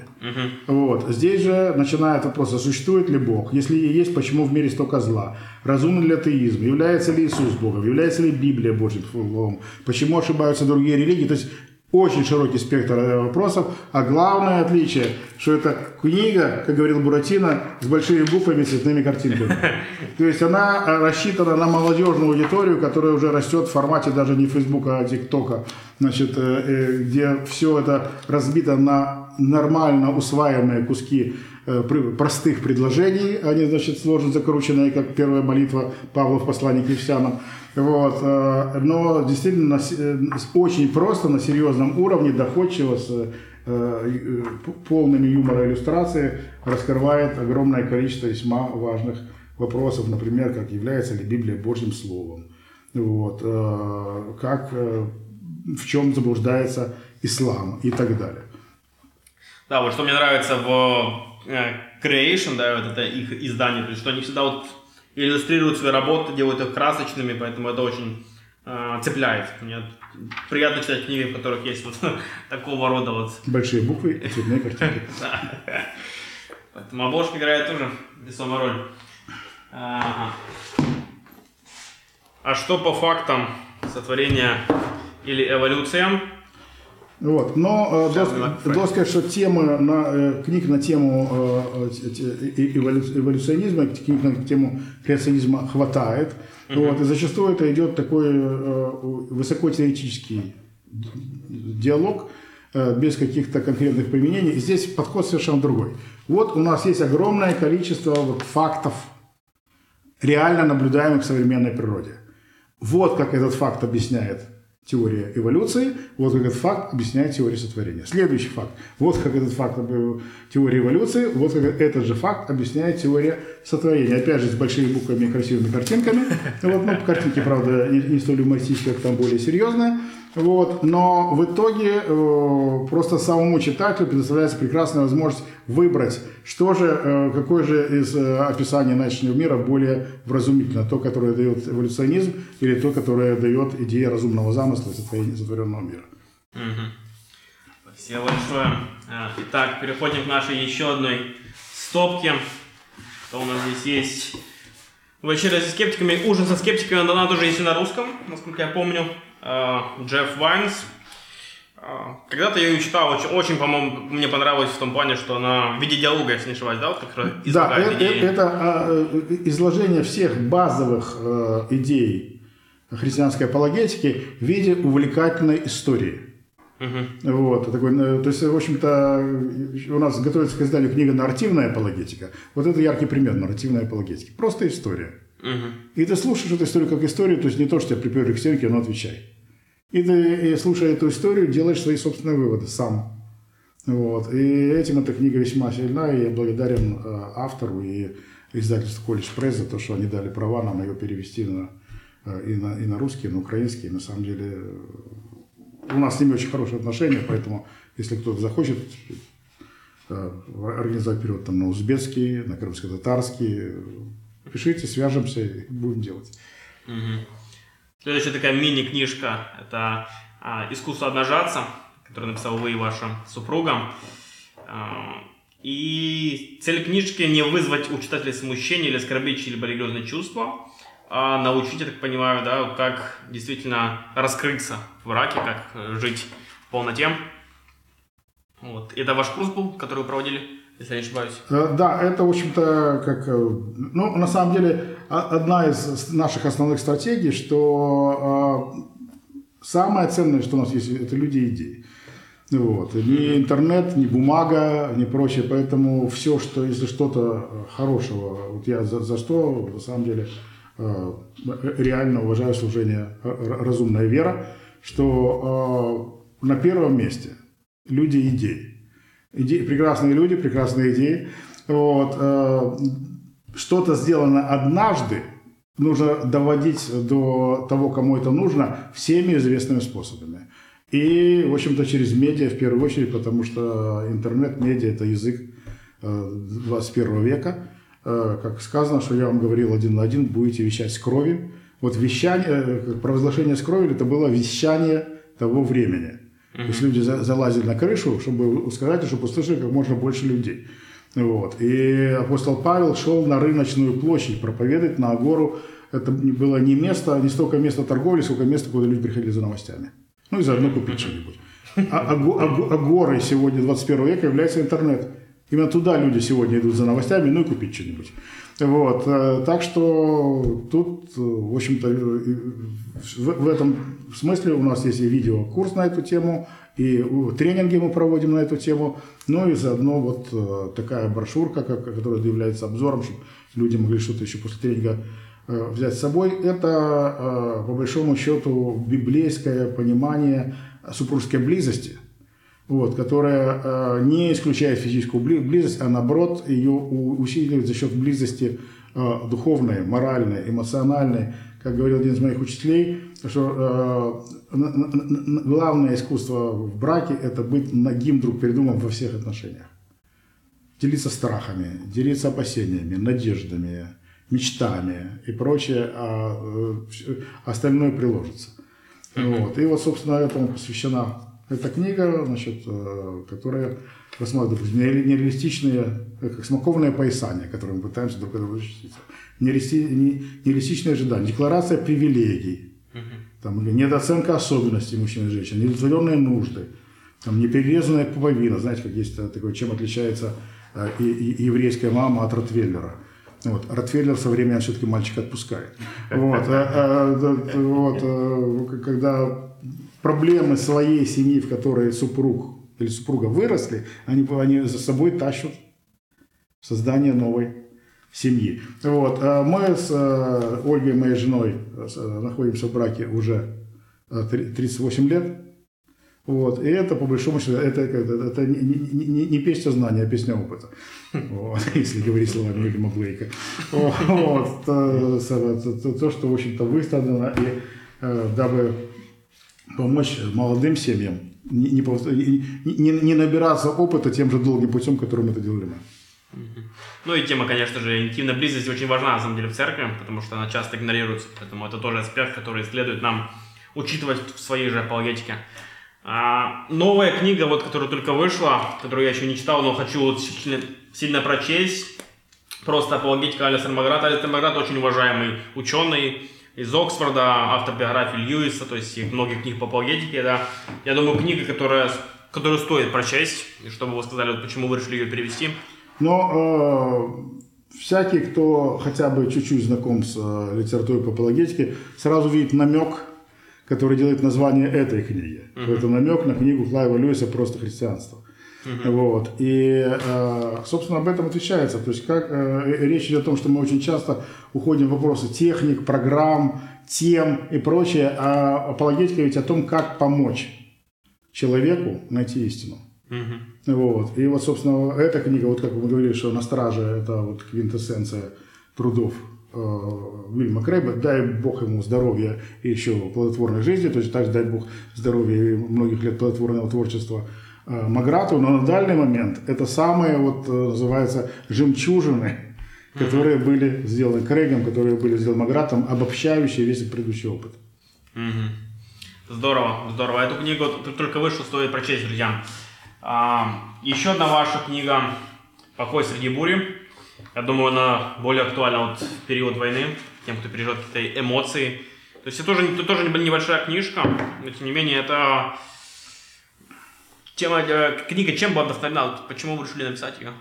Вот. Здесь же начинает вопрос, а существует ли Бог? Если и есть, почему в мире столько зла? Разумный ли атеизм? Является ли Иисус Богом? Является ли Библия Божьим Словом? Почему ошибаются другие религии? То есть очень широкий спектр э, вопросов, а главное отличие, что это книга, как говорил Буратино, с большими буквами и цветными картинками. То есть она э, рассчитана на молодежную аудиторию, которая уже растет в формате даже не Фейсбука, а ТикТока, значит, э, э, где все это разбито на нормально усваиваемые куски простых предложений, они, значит, сложно закрученные, как первая молитва Павла в послании к Ефесянам. Вот. Но действительно очень просто, на серьезном уровне, доходчиво, с полными юмора иллюстрации раскрывает огромное количество весьма важных вопросов, например, как является ли Библия Божьим Словом, вот, э, как, э, в чем заблуждается ислам и так далее. Да, вот что мне нравится в э, Creation, да, вот это их издание, то есть что они всегда вот иллюстрируют свои работы, делают их красочными, поэтому это очень э, цепляет. Мне приятно читать книги, в которых есть вот такого рода вот Большие буквы и цветные картинки. Поэтому обложка играет тоже весомую роль. Ага. А что по фактам сотворения или эволюциям? Вот. Но э, должен сказать, что темы на, э, книг на тему э, э, те- э, эволю- эволюционизма, книг на тему креационизма хватает. Вот. И зачастую это идет такой э, высокотеоретический диалог э, без каких-то конкретных применений. И здесь подход совершенно другой. Вот у нас есть огромное количество вот фактов, реально наблюдаемых в современной природе. Вот как этот факт объясняет теория эволюции, вот как этот факт объясняет теория сотворения. Следующий факт. Вот как этот факт об- теории эволюции, вот как этот же факт объясняет теория сотворения. Опять же, с большими буквами и красивыми картинками. Вот, ну, картинки, правда, не, не столь юмористические, как там более серьезные. Вот, но в итоге э, просто самому читателю предоставляется прекрасная возможность выбрать, что же, э, какое же из э, описаний начального мира более вразумительно. То, которое дает эволюционизм, или то, которое дает идея разумного замысла сотворения- сотворенного мира. Спасибо большое. А, Итак, переходим к нашей еще одной стопке. Что у нас здесь есть? Вечеря со скептиками. Ужин со скептиками, она тоже есть и на русском, насколько я помню. А, Джефф Вайнс. А, Когда-то я ее читал, очень, очень, по-моему, мне понравилось в том плане, что она в виде диалога, если не ошибаюсь, да, вот как раз Да, это, идеи. это, а, э, изложение всех базовых э, идей христианской апологетики в виде увлекательной истории. Мгм. Вот, такой, э, то есть, в общем-то, у нас готовится к изданию книга «Нарративная апологетика». Вот это яркий пример нарративной апологетики. Просто история. И ты слушаешь эту историю как историю, то есть не то, что тебя приперли к стенке, но отвечай. И ты, и, слушая эту историю, делаешь свои собственные выводы сам. Вот. И этим эта книга весьма сильна, и я благодарен э, автору и издательству «Колледж Пресс» за то, что они дали права нам ее перевести на, э, и, на, и на русский, и на украинский. На самом деле э, у нас с ними очень хорошие отношения, поэтому если кто-то захочет организовать перевод там, на узбекский, на крымско-татарский, пишите, свяжемся и будем делать. Угу. Следующая такая мини-книжка – это а, «Искусство обнажаться», которую написал вы и ваша супруга. А, и цель книжки не вызвать у читателя смущение или оскорбить чьи-либо религиозные чувства, а научить, я так понимаю, да, как действительно раскрыться в браке, как жить в полноте. Вот. Это ваш курс был, который вы проводили, если я не ошибаюсь? Э, да, это, в общем-то, как... Э, ну, на самом деле, одна из наших основных стратегий, что э, самое ценное, что у нас есть, это люди и идеи. Вот. Ни интернет, ни бумага, ни прочее. Поэтому все, что, если что-то хорошего, вот я за, за что, на самом деле, реально уважаю служение «Разумная вера», что на первом месте люди идей. Идеи прекрасные люди, прекрасные идеи. Вот. Э, что-то сделано однажды, нужно доводить до того, кому это нужно, всеми известными способами. И, в общем-то, через медиа в первую очередь, потому что интернет-медиа – это язык 21 э, века. Э, как сказано, что я вам говорил один на один, будете вещать с кровью. Вот вещание, провозглашение с кровью – это было вещание того времени. То есть люди залазили на крышу, чтобы сказать, чтобы услышали как можно больше людей. Вот. И апостол Павел шел на рыночную площадь проповедовать на гору. Это было не место, не столько место торговли, сколько место, куда люди приходили за новостями. Ну и заодно купить что-нибудь. А, а, а, а горой сегодня 21 века является интернет. Именно туда люди сегодня идут за новостями, ну и купить что-нибудь. Вот. Э, так что тут, э, в общем-то, в этом смысле у нас есть и видеокурс на эту тему, и тренинги мы проводим на эту тему, ну и заодно вот э, такая брошюрка, которая является обзором, чтобы люди могли что-то еще после тренинга взять с собой. Это, по большому счету, библейское понимание супружеской близости – вот, которая э, не исключает физическую близость, а наоборот ее усиливает за счет близости э, духовной, моральной, эмоциональной. Как говорил один из моих учителей, что э, главное искусство в браке – это быть нагим друг перед другом во всех отношениях. Делиться страхами, делиться опасениями, надеждами, мечтами и прочее, а э, остальное приложится. Вот. И вот, собственно, этому посвящена это книга, значит, э, которая рассматривает, допустим, нереалистичные, э, как смоковное поясание, которое мы пытаемся друг от друга защититься. Нереалистичные ожидания, декларация привилегий, там, или недооценка особенностей мужчин и женщин, неудовлетворенные нужды, там, неперерезанная пуповина, знаете, как есть такое, чем отличается э, и, и, еврейская мама от Ротвейлера. Вот. Ротвейлер со временем все-таки мальчика отпускает. Вот. вот. Когда проблемы своей семьи, в которой супруг или супруга выросли, они, они за собой тащат создание новой семьи. Вот. А мы с э, Ольгой, моей женой, э, находимся в браке уже 38 э, лет. Вот. И это, по большому счету, это, это, это не, не, не, не песня знания, а песня опыта. Вот. Если говорить словами Уильяма Блейка. Вот. То, то, что, в общем-то, выставлено, и дабы помочь молодым семьям не, не, не, не набираться опыта тем же долгим путем, которым это делали мы. Ну и тема, конечно же, интимная близость очень важна, на самом деле, в церкви, потому что она часто игнорируется. Поэтому это тоже аспект, который следует нам учитывать в своей же апологетике. А, новая книга, вот, которая только вышла, которую я еще не читал, но хочу вот сильно, сильно прочесть. Просто апологетика Алиса Маград. Алис Маград очень уважаемый ученый, из Оксфорда, автор биографии Льюиса, то есть многих книг по апологетике, да. Я думаю, книга, которая, которую стоит прочесть, и чтобы вы сказали, вот почему вы решили ее перевести. Но э, всякий, кто хотя бы чуть-чуть знаком с э, литературой по апологетике, сразу видит намек, который делает название этой книги. Uh-huh. Это намек на книгу Клайва Льюиса «Просто христианство». Вот. И, э, собственно, об этом отвечается. То есть, как, э, речь идет о том, что мы очень часто уходим в вопросы техник, программ, тем и прочее, а апологетика ведь о том, как помочь человеку найти истину. Угу. Вот. И вот, собственно, эта книга, вот как мы говорили, что «На страже» – это вот квинтэссенция трудов э, Вильяма Крейба, дай Бог ему здоровья и еще плодотворной жизни, то есть также дай Бог здоровья и многих лет плодотворного творчества э, Маграту, но на данный момент это самые вот э, называется жемчужины, которые mm-hmm. были сделаны Крейгом, которые были сделаны Магратом, обобщающие весь предыдущий опыт. Mm-hmm. Здорово, здорово. Эту книгу только вышел, стоит прочесть, друзья. А, еще одна ваша книга «Покой среди бури». Я думаю, она более актуальна вот в период войны, тем, кто переживает какие-то эмоции. То есть это тоже, это тоже небольшая книжка, но тем не менее это тема, э, книга чем была вдохновлена? Почему вы решили написать ее?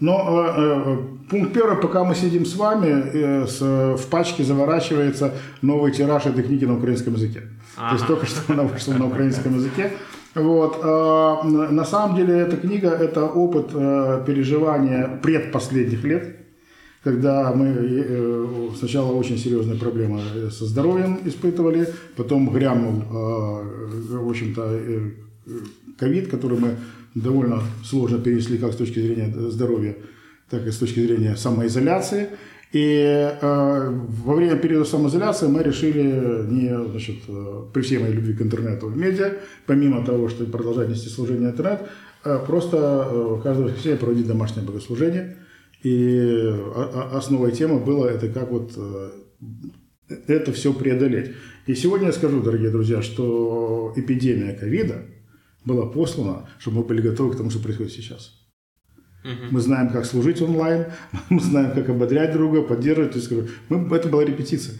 Но э, э, пункт первый, пока мы сидим с вами, э, с, в пачке заворачивается новый тираж этой книги на украинском языке. То есть только что она вышла на украинском языке. Вот. Э, на самом деле эта книга – это опыт э, переживания предпоследних лет, когда мы э, сначала очень серьезные проблемы со здоровьем испытывали, потом грянул, в общем-то, ковид, который мы довольно сложно перенесли как с точки зрения здоровья, так и с точки зрения самоизоляции. И э, во время периода самоизоляции мы решили не, значит, э, при всей моей любви к интернету и медиа, помимо того, что продолжать нести служение интернет, э, просто э, каждое воскресенье проводить домашнее богослужение. И основой темы было это как вот э, это все преодолеть. И сегодня я скажу, дорогие друзья, что эпидемия ковида была послана, чтобы мы были готовы к тому, что происходит сейчас. Мы знаем, как служить онлайн, мы знаем, как ободрять друга, поддерживать. То есть, мы, это была репетиция.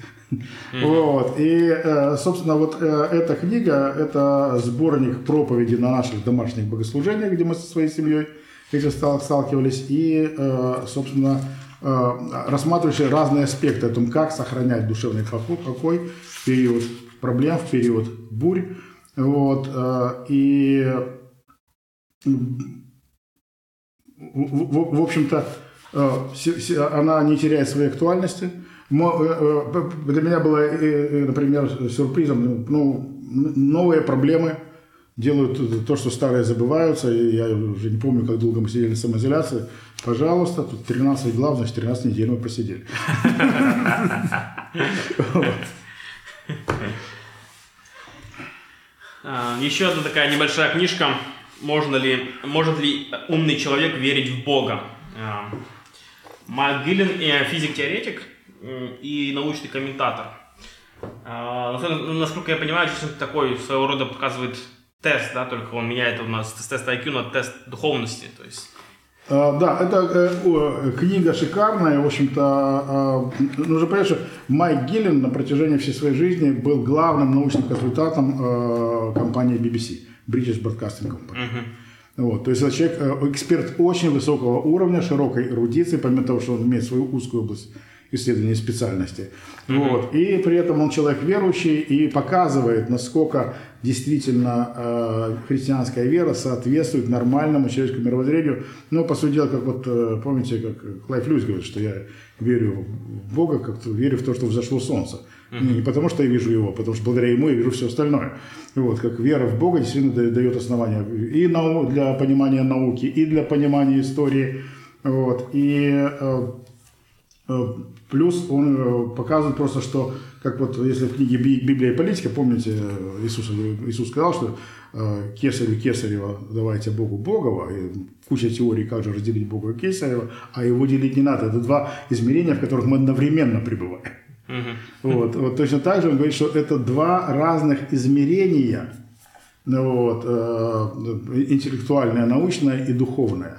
Вот. И, э, собственно, вот э, эта книга – это сборник проповедей на наших домашних богослужениях, где мы со своей семьей этим сталкивались. И, э, собственно, рассматривающие разные аспекты о том, как сохранять душевный покой в период проблем, в период бурь. Вот. И в, общем-то, э, она не теряет своей актуальности. Э, э, для меня было, например, сюрпризом, ну, новые проблемы делают то, что старые забываются. И я уже не помню, как долго мы сидели в самоизоляции. Пожалуйста, тут 13 глав, значит, 13 недель мы просидели. А, еще одна такая небольшая книжка можно ли, может ли умный человек верить в Бога. А, Майк Гиллен – физик-теоретик и научный комментатор. А, насколько я понимаю, здесь такой своего рода показывает тест, да, только он меняет у нас тест IQ на тест духовности. То есть да, это э, книга шикарная. В общем-то, нужно понять, что Майк Гиллен на протяжении всей своей жизни был главным научным консультантом э, компании BBC. British Broadcasting Company. Uh-huh. Вот, то есть это человек, э, эксперт очень высокого уровня, широкой эрудиции, помимо того, что он имеет свою узкую область исследования специальности. Mm-hmm. Вот. И при этом он человек верующий и показывает, насколько действительно э, христианская вера соответствует нормальному человеческому мировоззрению. Ну, по сути дела, как вот, э, помните, как Клайв Льюис говорит, что я верю в Бога, как верю в то, что взошло солнце. Mm-hmm. Не потому, что я вижу его, потому что благодаря ему я вижу все остальное. Вот, как вера в Бога действительно дает основания и для понимания науки, и для понимания истории. Вот. И э, э, плюс он э, показывает просто, что, как вот если в книге «Библия и политика», помните, Иисус, Иисус сказал, что кесарю кесарева давайте Богу Богова, и куча теорий, как же разделить Бога кесарева, а его делить не надо. Это два измерения, в которых мы одновременно пребываем. Вот, вот точно так же он говорит, что это два разных измерения, ну вот, э, интеллектуальное, научное и духовное.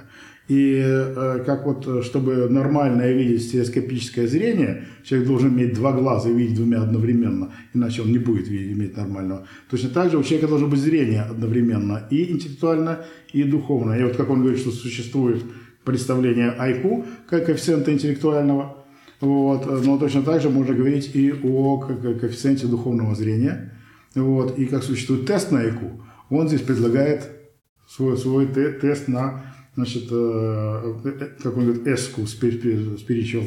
И э, как вот, чтобы нормально видеть телескопическое зрение, человек должен иметь два глаза и видеть двумя одновременно, иначе он не будет иметь нормального. Точно так же у человека должно быть зрение одновременно и интеллектуальное, и духовное. И вот как он говорит, что существует представление IQ, как коэффициента интеллектуального – вот. Но точно так же можно говорить и о коэффициенте духовного зрения. Вот. И как существует тест на IQ, он здесь предлагает свой, свой тест на, значит, э, э, как он говорит, ESCU, spiritual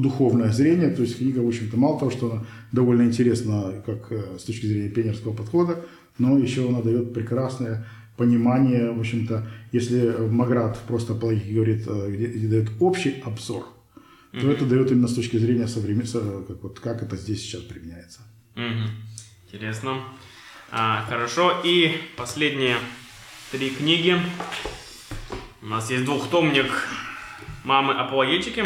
духовное зрение. То есть книга, в общем-то, мало того, что она довольно интересна как с точки зрения пионерского подхода, но еще она дает прекрасное понимание, в общем-то, если Маград просто по логике говорит, где, где дает общий обзор, то mm-hmm. это дает именно с точки зрения современного, как, вот, как это здесь сейчас применяется. Mm-hmm. Интересно. А, хорошо. И последние три книги. У нас есть двухтомник «Мамы апологетики».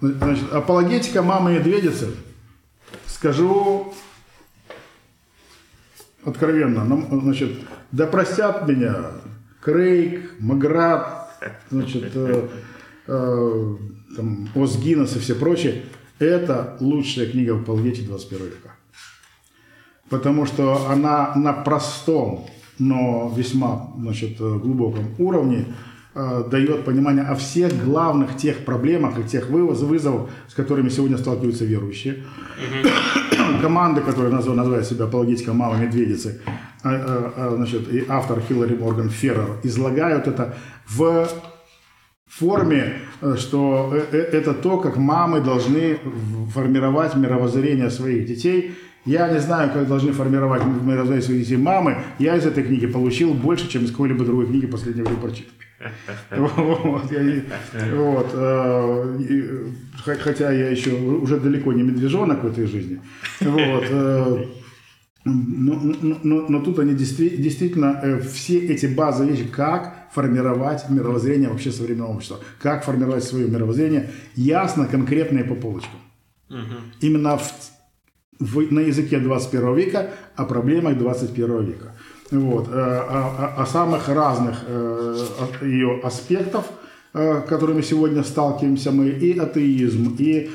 Значит, апологетика мамы медведицы. Скажу откровенно, ну, значит, да простят меня Крейг, Маград, значит, э, э, там, Озгинос и все прочие. Это лучшая книга в апологетике 21 века. Потому что она на простом, но весьма значит, глубоком уровне э, дает понимание о всех главных тех проблемах и тех вызовов, с которыми сегодня сталкиваются верующие. Команда, которая называет, называет себя апологетика Мама Медведицы, э, э, э, значит, и автор Хиллари Морган Феррер, излагают это в форме, э, что э, это то, как мамы должны формировать мировоззрение своих детей – я не знаю, как должны формировать мировоззрение своих детей мамы. Я из этой книги получил больше, чем из какой-либо другой книги последнего времени прочитанной. Вот, я, вот, э, хотя я еще уже далеко не медвежонок в этой жизни. Вот, э, но, но, но тут они действительно, э, все эти базовые вещи, как формировать мировоззрение вообще современного общества, как формировать свое мировоззрение, ясно, конкретно и по полочкам. Угу. Именно в в, на языке 21 века о проблемах 21 века. Вот. Э, о, о, о самых разных э, ее аспектов, э, которыми сегодня сталкиваемся мы, и атеизм, и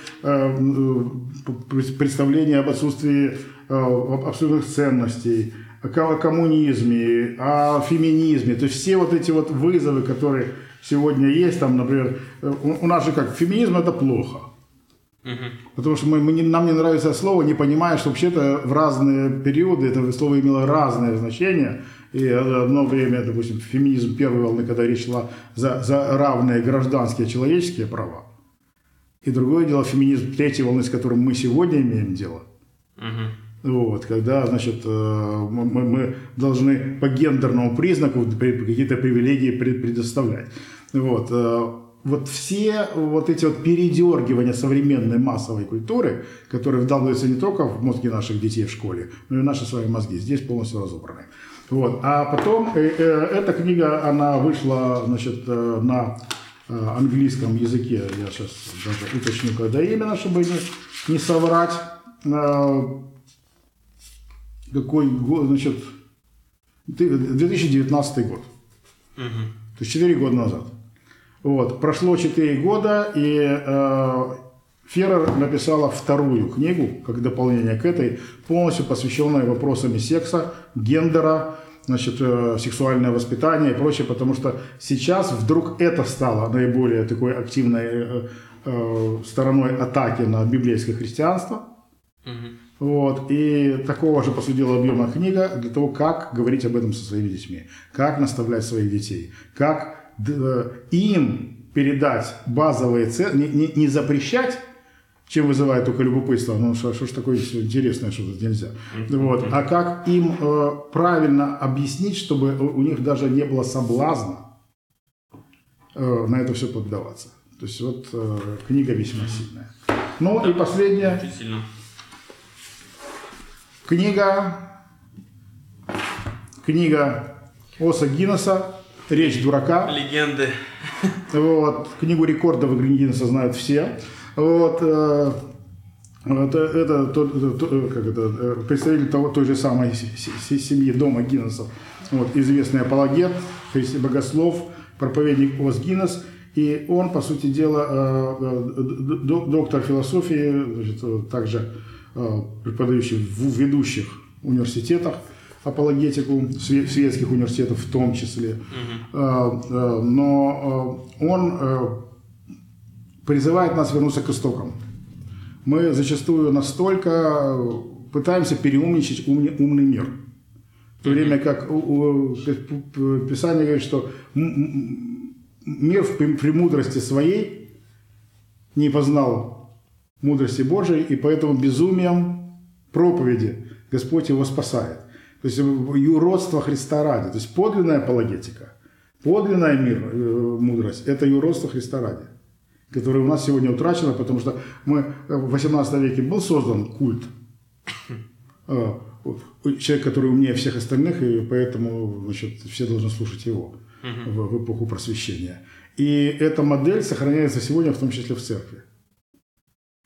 представление об отсутствии абсолютных ценностей, о коммунизме, о феминизме. То есть все вот эти вот вызовы, которые сегодня есть, там, например, у нас же как феминизм это плохо. Потому что мы, мы не, нам не нравится слово, не понимая, что вообще-то в разные периоды это слово имело разное значение. И одно время, допустим, феминизм первой волны, когда речь шла за, за равные гражданские человеческие права. И другое дело феминизм третьей волны, с которым мы сегодня имеем дело. Угу. Вот, когда, значит, э, мы, мы должны по гендерному признаку какие-то привилегии предоставлять. Вот. Вот все вот эти вот передергивания современной массовой культуры, которые вдалбливаются не только в мозги наших детей в школе, но и в наши свои мозги, здесь полностью разобраны. Вот. А потом э, э, эта книга, она вышла значит, э, на э, английском языке, я сейчас даже уточню, когда именно, чтобы не, не соврать. Э, какой год, значит, 2019 год. Угу. То есть 4 года назад. Вот. Прошло 4 года, и э, Феррер написала вторую книгу, как дополнение к этой, полностью посвященную вопросам секса, гендера, значит, э, сексуальное воспитание и прочее, потому что сейчас вдруг это стало наиболее такой активной э, э, стороной атаки на библейское христианство. Вот, и такого же, по сути дела, объема книга для того, как говорить об этом со своими детьми, как наставлять своих детей, как им передать базовые цены, не, не, не запрещать, чем вызывает только любопытство, ну что, что ж такое интересное, что тут нельзя. Вот. А как им э, правильно объяснить, чтобы у них даже не было соблазна э, на это все поддаваться. То есть вот э, книга весьма сильная. Ну да, и последняя. Книга. Книга Оса Гиннесса Речь дурака. Легенды. Вот. Книгу рекордов Гриндинса знают все. Вот. Э, это, это, тот, тот, как это э, представитель того, той же самой семьи дома Гиннесов. Вот, известный апологет, богослов, проповедник Ос Гиннес. И он, по сути дела, э, доктор философии, значит, также преподающий в ведущих университетах – апологетику светских университетов в том числе. Угу. Но а, он призывает нас вернуться к истокам. Мы зачастую настолько пытаемся переумничать умный мир. В то время как Писание говорит, что мир в премудрости своей не познал мудрости Божией, и поэтому безумием проповеди Господь его спасает. То есть юродство Христа ради. То есть подлинная апологетика, подлинная мир, э, мудрость – это юродство Христа ради, которое у нас сегодня утрачено, потому что мы в 18 веке был создан культ э, человек, который умнее всех остальных, и поэтому значит, все должны слушать его в, в эпоху просвещения. И эта модель сохраняется сегодня, в том числе в церкви.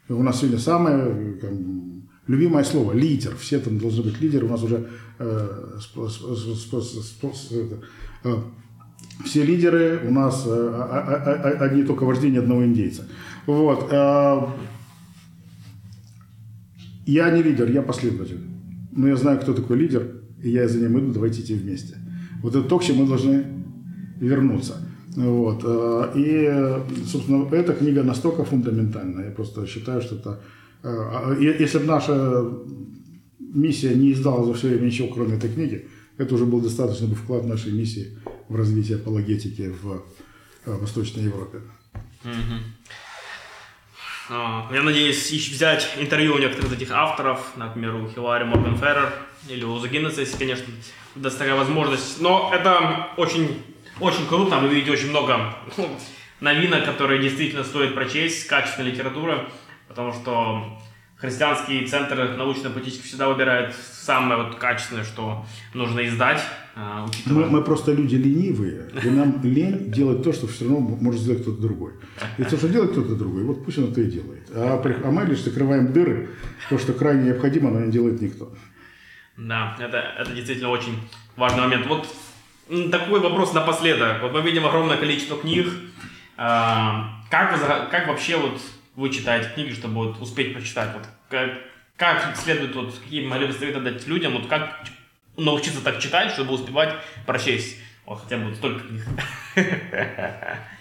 У нас сегодня самое там, любимое слово – лидер. Все там должны быть лидеры. У нас уже э, э, все лидеры у нас э, одни только вождение одного индейца. Вот. Я не лидер, я последователь но я знаю, кто такой лидер, и я за ним иду, давайте идти вместе. Вот это то, к чему мы должны вернуться. Вот. И, собственно, эта книга настолько фундаментальна. Я просто считаю, что это... Э, а, если бы наша миссия не издала за все время ничего, кроме этой книги, это уже был достаточный бы вклад нашей миссии в развитие апологетики в э, Восточной Европе. А, я надеюсь взять интервью у некоторых из этих авторов, например, у Хилари Моргенферрер или у Загиннеса, если, конечно, даст такая возможность. Но это очень, очень круто, вы видите очень много ну, новинок, которые действительно стоит прочесть, качественной литературы, потому что христианские центры научно-политических всегда выбирают самое вот качественное, что нужно издать. А, мы, мы просто люди ленивые, и нам лень делать то, что все равно может сделать кто-то другой. И то, что делает кто-то другой, вот пусть он это и делает. А, а мы лишь закрываем дыры, то, что крайне необходимо, но не делает никто. Да, это, это действительно очень важный момент. Вот такой вопрос напоследок. Вот мы видим огромное количество книг. А, как, как вообще вот вы читаете книги, чтобы вот успеть прочитать? Вот как, как следует, вот, какие могли бы советы дать людям, вот как научиться так читать, чтобы успевать прочесть? Вот хотя бы столько книг.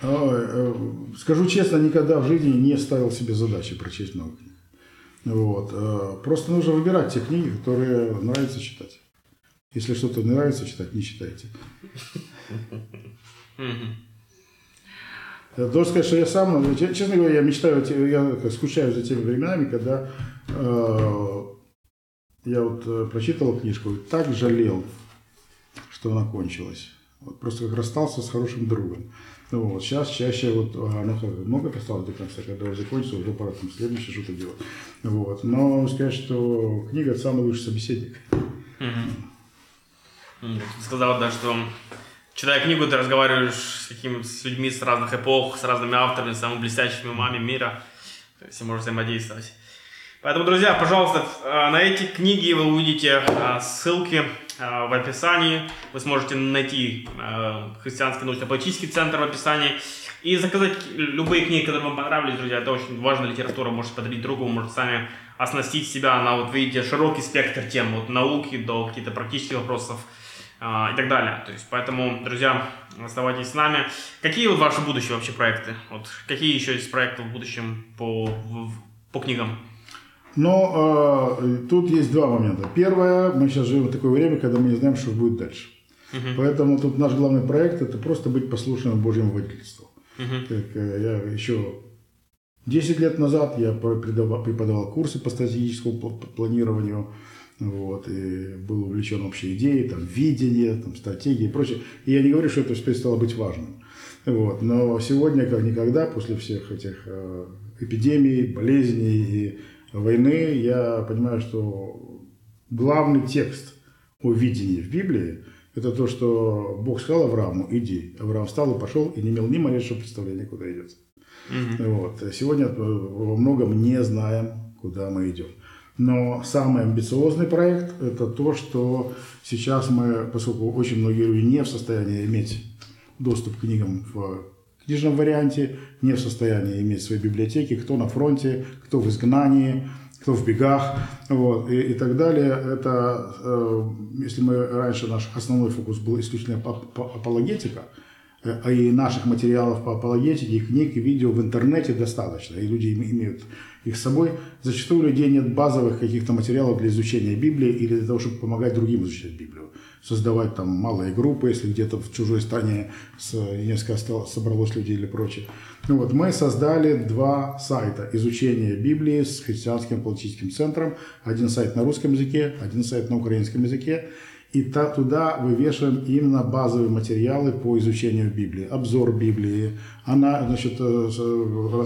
Э, скажу честно, никогда в жизни не ставил себе задачи прочесть много книг. Вот. Э, просто нужно выбирать те книги, которые нравится читать. Если что-то нравится читать, не читайте. Должен сказать, что я сам, ну, честно говоря, я мечтаю, я скучаю за теми временами, когда э, я вот э, прочитал книжку и так жалел, что она кончилась. Вот просто как расстался с хорошим другом. Ну, вот, сейчас чаще вот, ну, много осталось до конца, когда уже закончится, уже пора там следующее что-то делать. Вот. Но сказать, что книга – самый лучший собеседник. Угу. Сказал, да, что читая книгу, ты разговариваешь с, какими, с людьми с разных эпох, с разными авторами, с самыми блестящими умами мира. Есть можешь взаимодействовать. Поэтому, друзья, пожалуйста, э, на эти книги вы увидите э, ссылки э, в описании. Вы сможете найти Христианский научно-политический центр в описании. И заказать любые книги, которые вам понравились, друзья. Это очень важная литература. Можете подарить другу, можете сами оснастить себя на, вот видите, широкий спектр тем, от науки до каких-то практических вопросов и так далее. То есть, поэтому, друзья, оставайтесь с нами. Какие вот ваши будущие вообще проекты? Вот какие еще есть проекты в будущем по, по книгам? Но э, тут есть два момента. Первое, мы сейчас живем в такое время, когда мы не знаем, что будет дальше. Uh-huh. Поэтому тут наш главный проект это просто быть послушным Божьему водительству. Uh-huh. Как, э, я еще 10 лет назад я преподавал курсы по стратегическому планированию вот, и был увлечен общей идеей, там, видение, там, стратегии и прочее. И я не говорю, что это стало быть важным. Вот, но сегодня, как никогда, после всех этих э, эпидемий, болезней и войны, я понимаю, что главный текст о видении в Библии – это то, что Бог сказал Аврааму, иди. Авраам встал и пошел, и не имел ни малейшего представления, куда идет. Угу. Вот. Сегодня во многом не знаем, куда мы идем. Но самый амбициозный проект – это то, что сейчас мы, поскольку очень многие люди не в состоянии иметь доступ к книгам в книжном варианте, не в состоянии иметь свои библиотеки, кто на фронте, кто в изгнании, кто в бегах, вот, и, и так далее. Это, э, если мы раньше наш основной фокус был исключительно апологетика, э, а и наших материалов по апологетике, и книг, и видео в интернете достаточно, и люди имеют их с собой. Зачастую у людей нет базовых каких-то материалов для изучения Библии или для того, чтобы помогать другим изучать Библию. Создавать там малые группы, если где-то в чужой стране несколько собралось людей или прочее. Ну вот, мы создали два сайта изучения Библии с христианским политическим центром. Один сайт на русском языке, один сайт на украинском языке. И та, туда вывешиваем именно базовые материалы по изучению Библии. Обзор Библии, она, значит, э,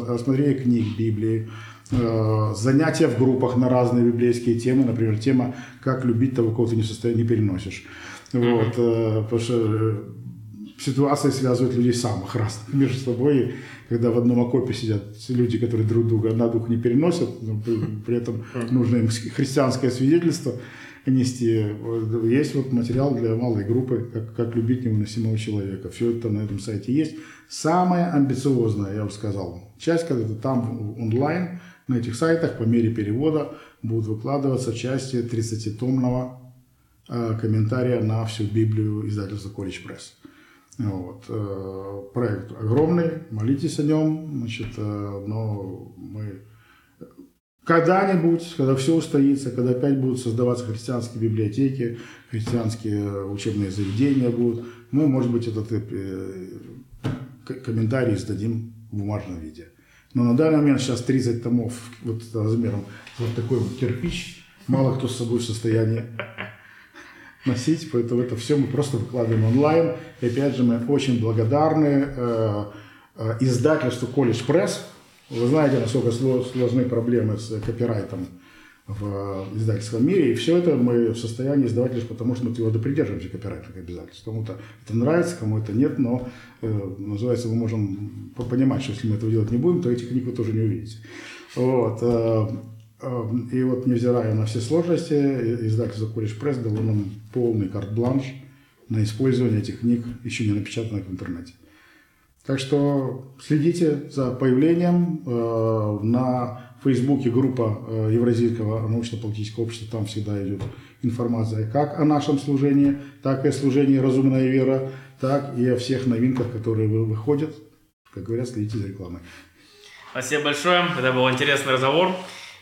рассмотрение книг Библии, э, занятия в группах на разные библейские темы. Например, тема «Как любить того, кого ты не в состоянии не переносишь». Вот, э, потому что ситуации связывают людей самых разных между собой. Когда в одном окопе сидят люди, которые друг друга на дух не переносят, но при этом нужно им христианское свидетельство – нести. Есть вот материал для малой группы, как, как любить невыносимого человека. Все это на этом сайте есть. Самая амбициозная, я вам сказал, часть, когда это там онлайн, на этих сайтах по мере перевода будут выкладываться части 30-томного э, комментария на всю Библию издательства College Press. Вот. Э, проект огромный, молитесь о нем, значит, э, но мы когда-нибудь, когда все устоится, когда опять будут создаваться христианские библиотеки, христианские учебные заведения будут, мы, может быть, этот комментарий сдадим в бумажном виде. Но на данный момент сейчас 30 томов вот размером вот такой вот кирпич, мало кто с собой в состоянии носить, поэтому это все мы просто выкладываем онлайн. И опять же, мы очень благодарны э, э, издательству College Press, вы знаете, насколько сложны проблемы с копирайтом в издательском мире, и все это мы в состоянии издавать лишь потому, что мы твердо придерживаемся копирайтных обязательств. Кому-то это нравится, кому это нет, но, э, называется, мы можем понимать, что если мы этого делать не будем, то этих книг вы тоже не увидите. Вот. Э, э, и вот, невзирая на все сложности, издательство College Press дало нам полный карт-бланш на использование этих книг, еще не напечатанных в интернете. Так что следите за появлением. Э, на Фейсбуке группа э, Евразийского научно-политического общества, там всегда идет информация как о нашем служении, так и о служении «Разумная вера», так и о всех новинках, которые выходят. Как говорят, следите за рекламой. Спасибо большое. Это был интересный разговор.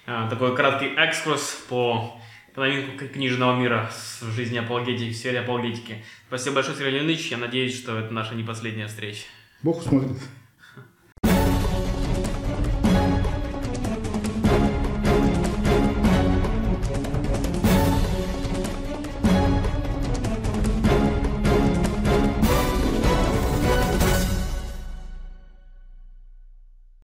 Э, такой краткий экскурс по новинку книжного мира в жизни апологетики, в сфере апологетики. Спасибо большое, Сергей Леонидович. Я надеюсь, что это наша не последняя встреча. Бог смотрит.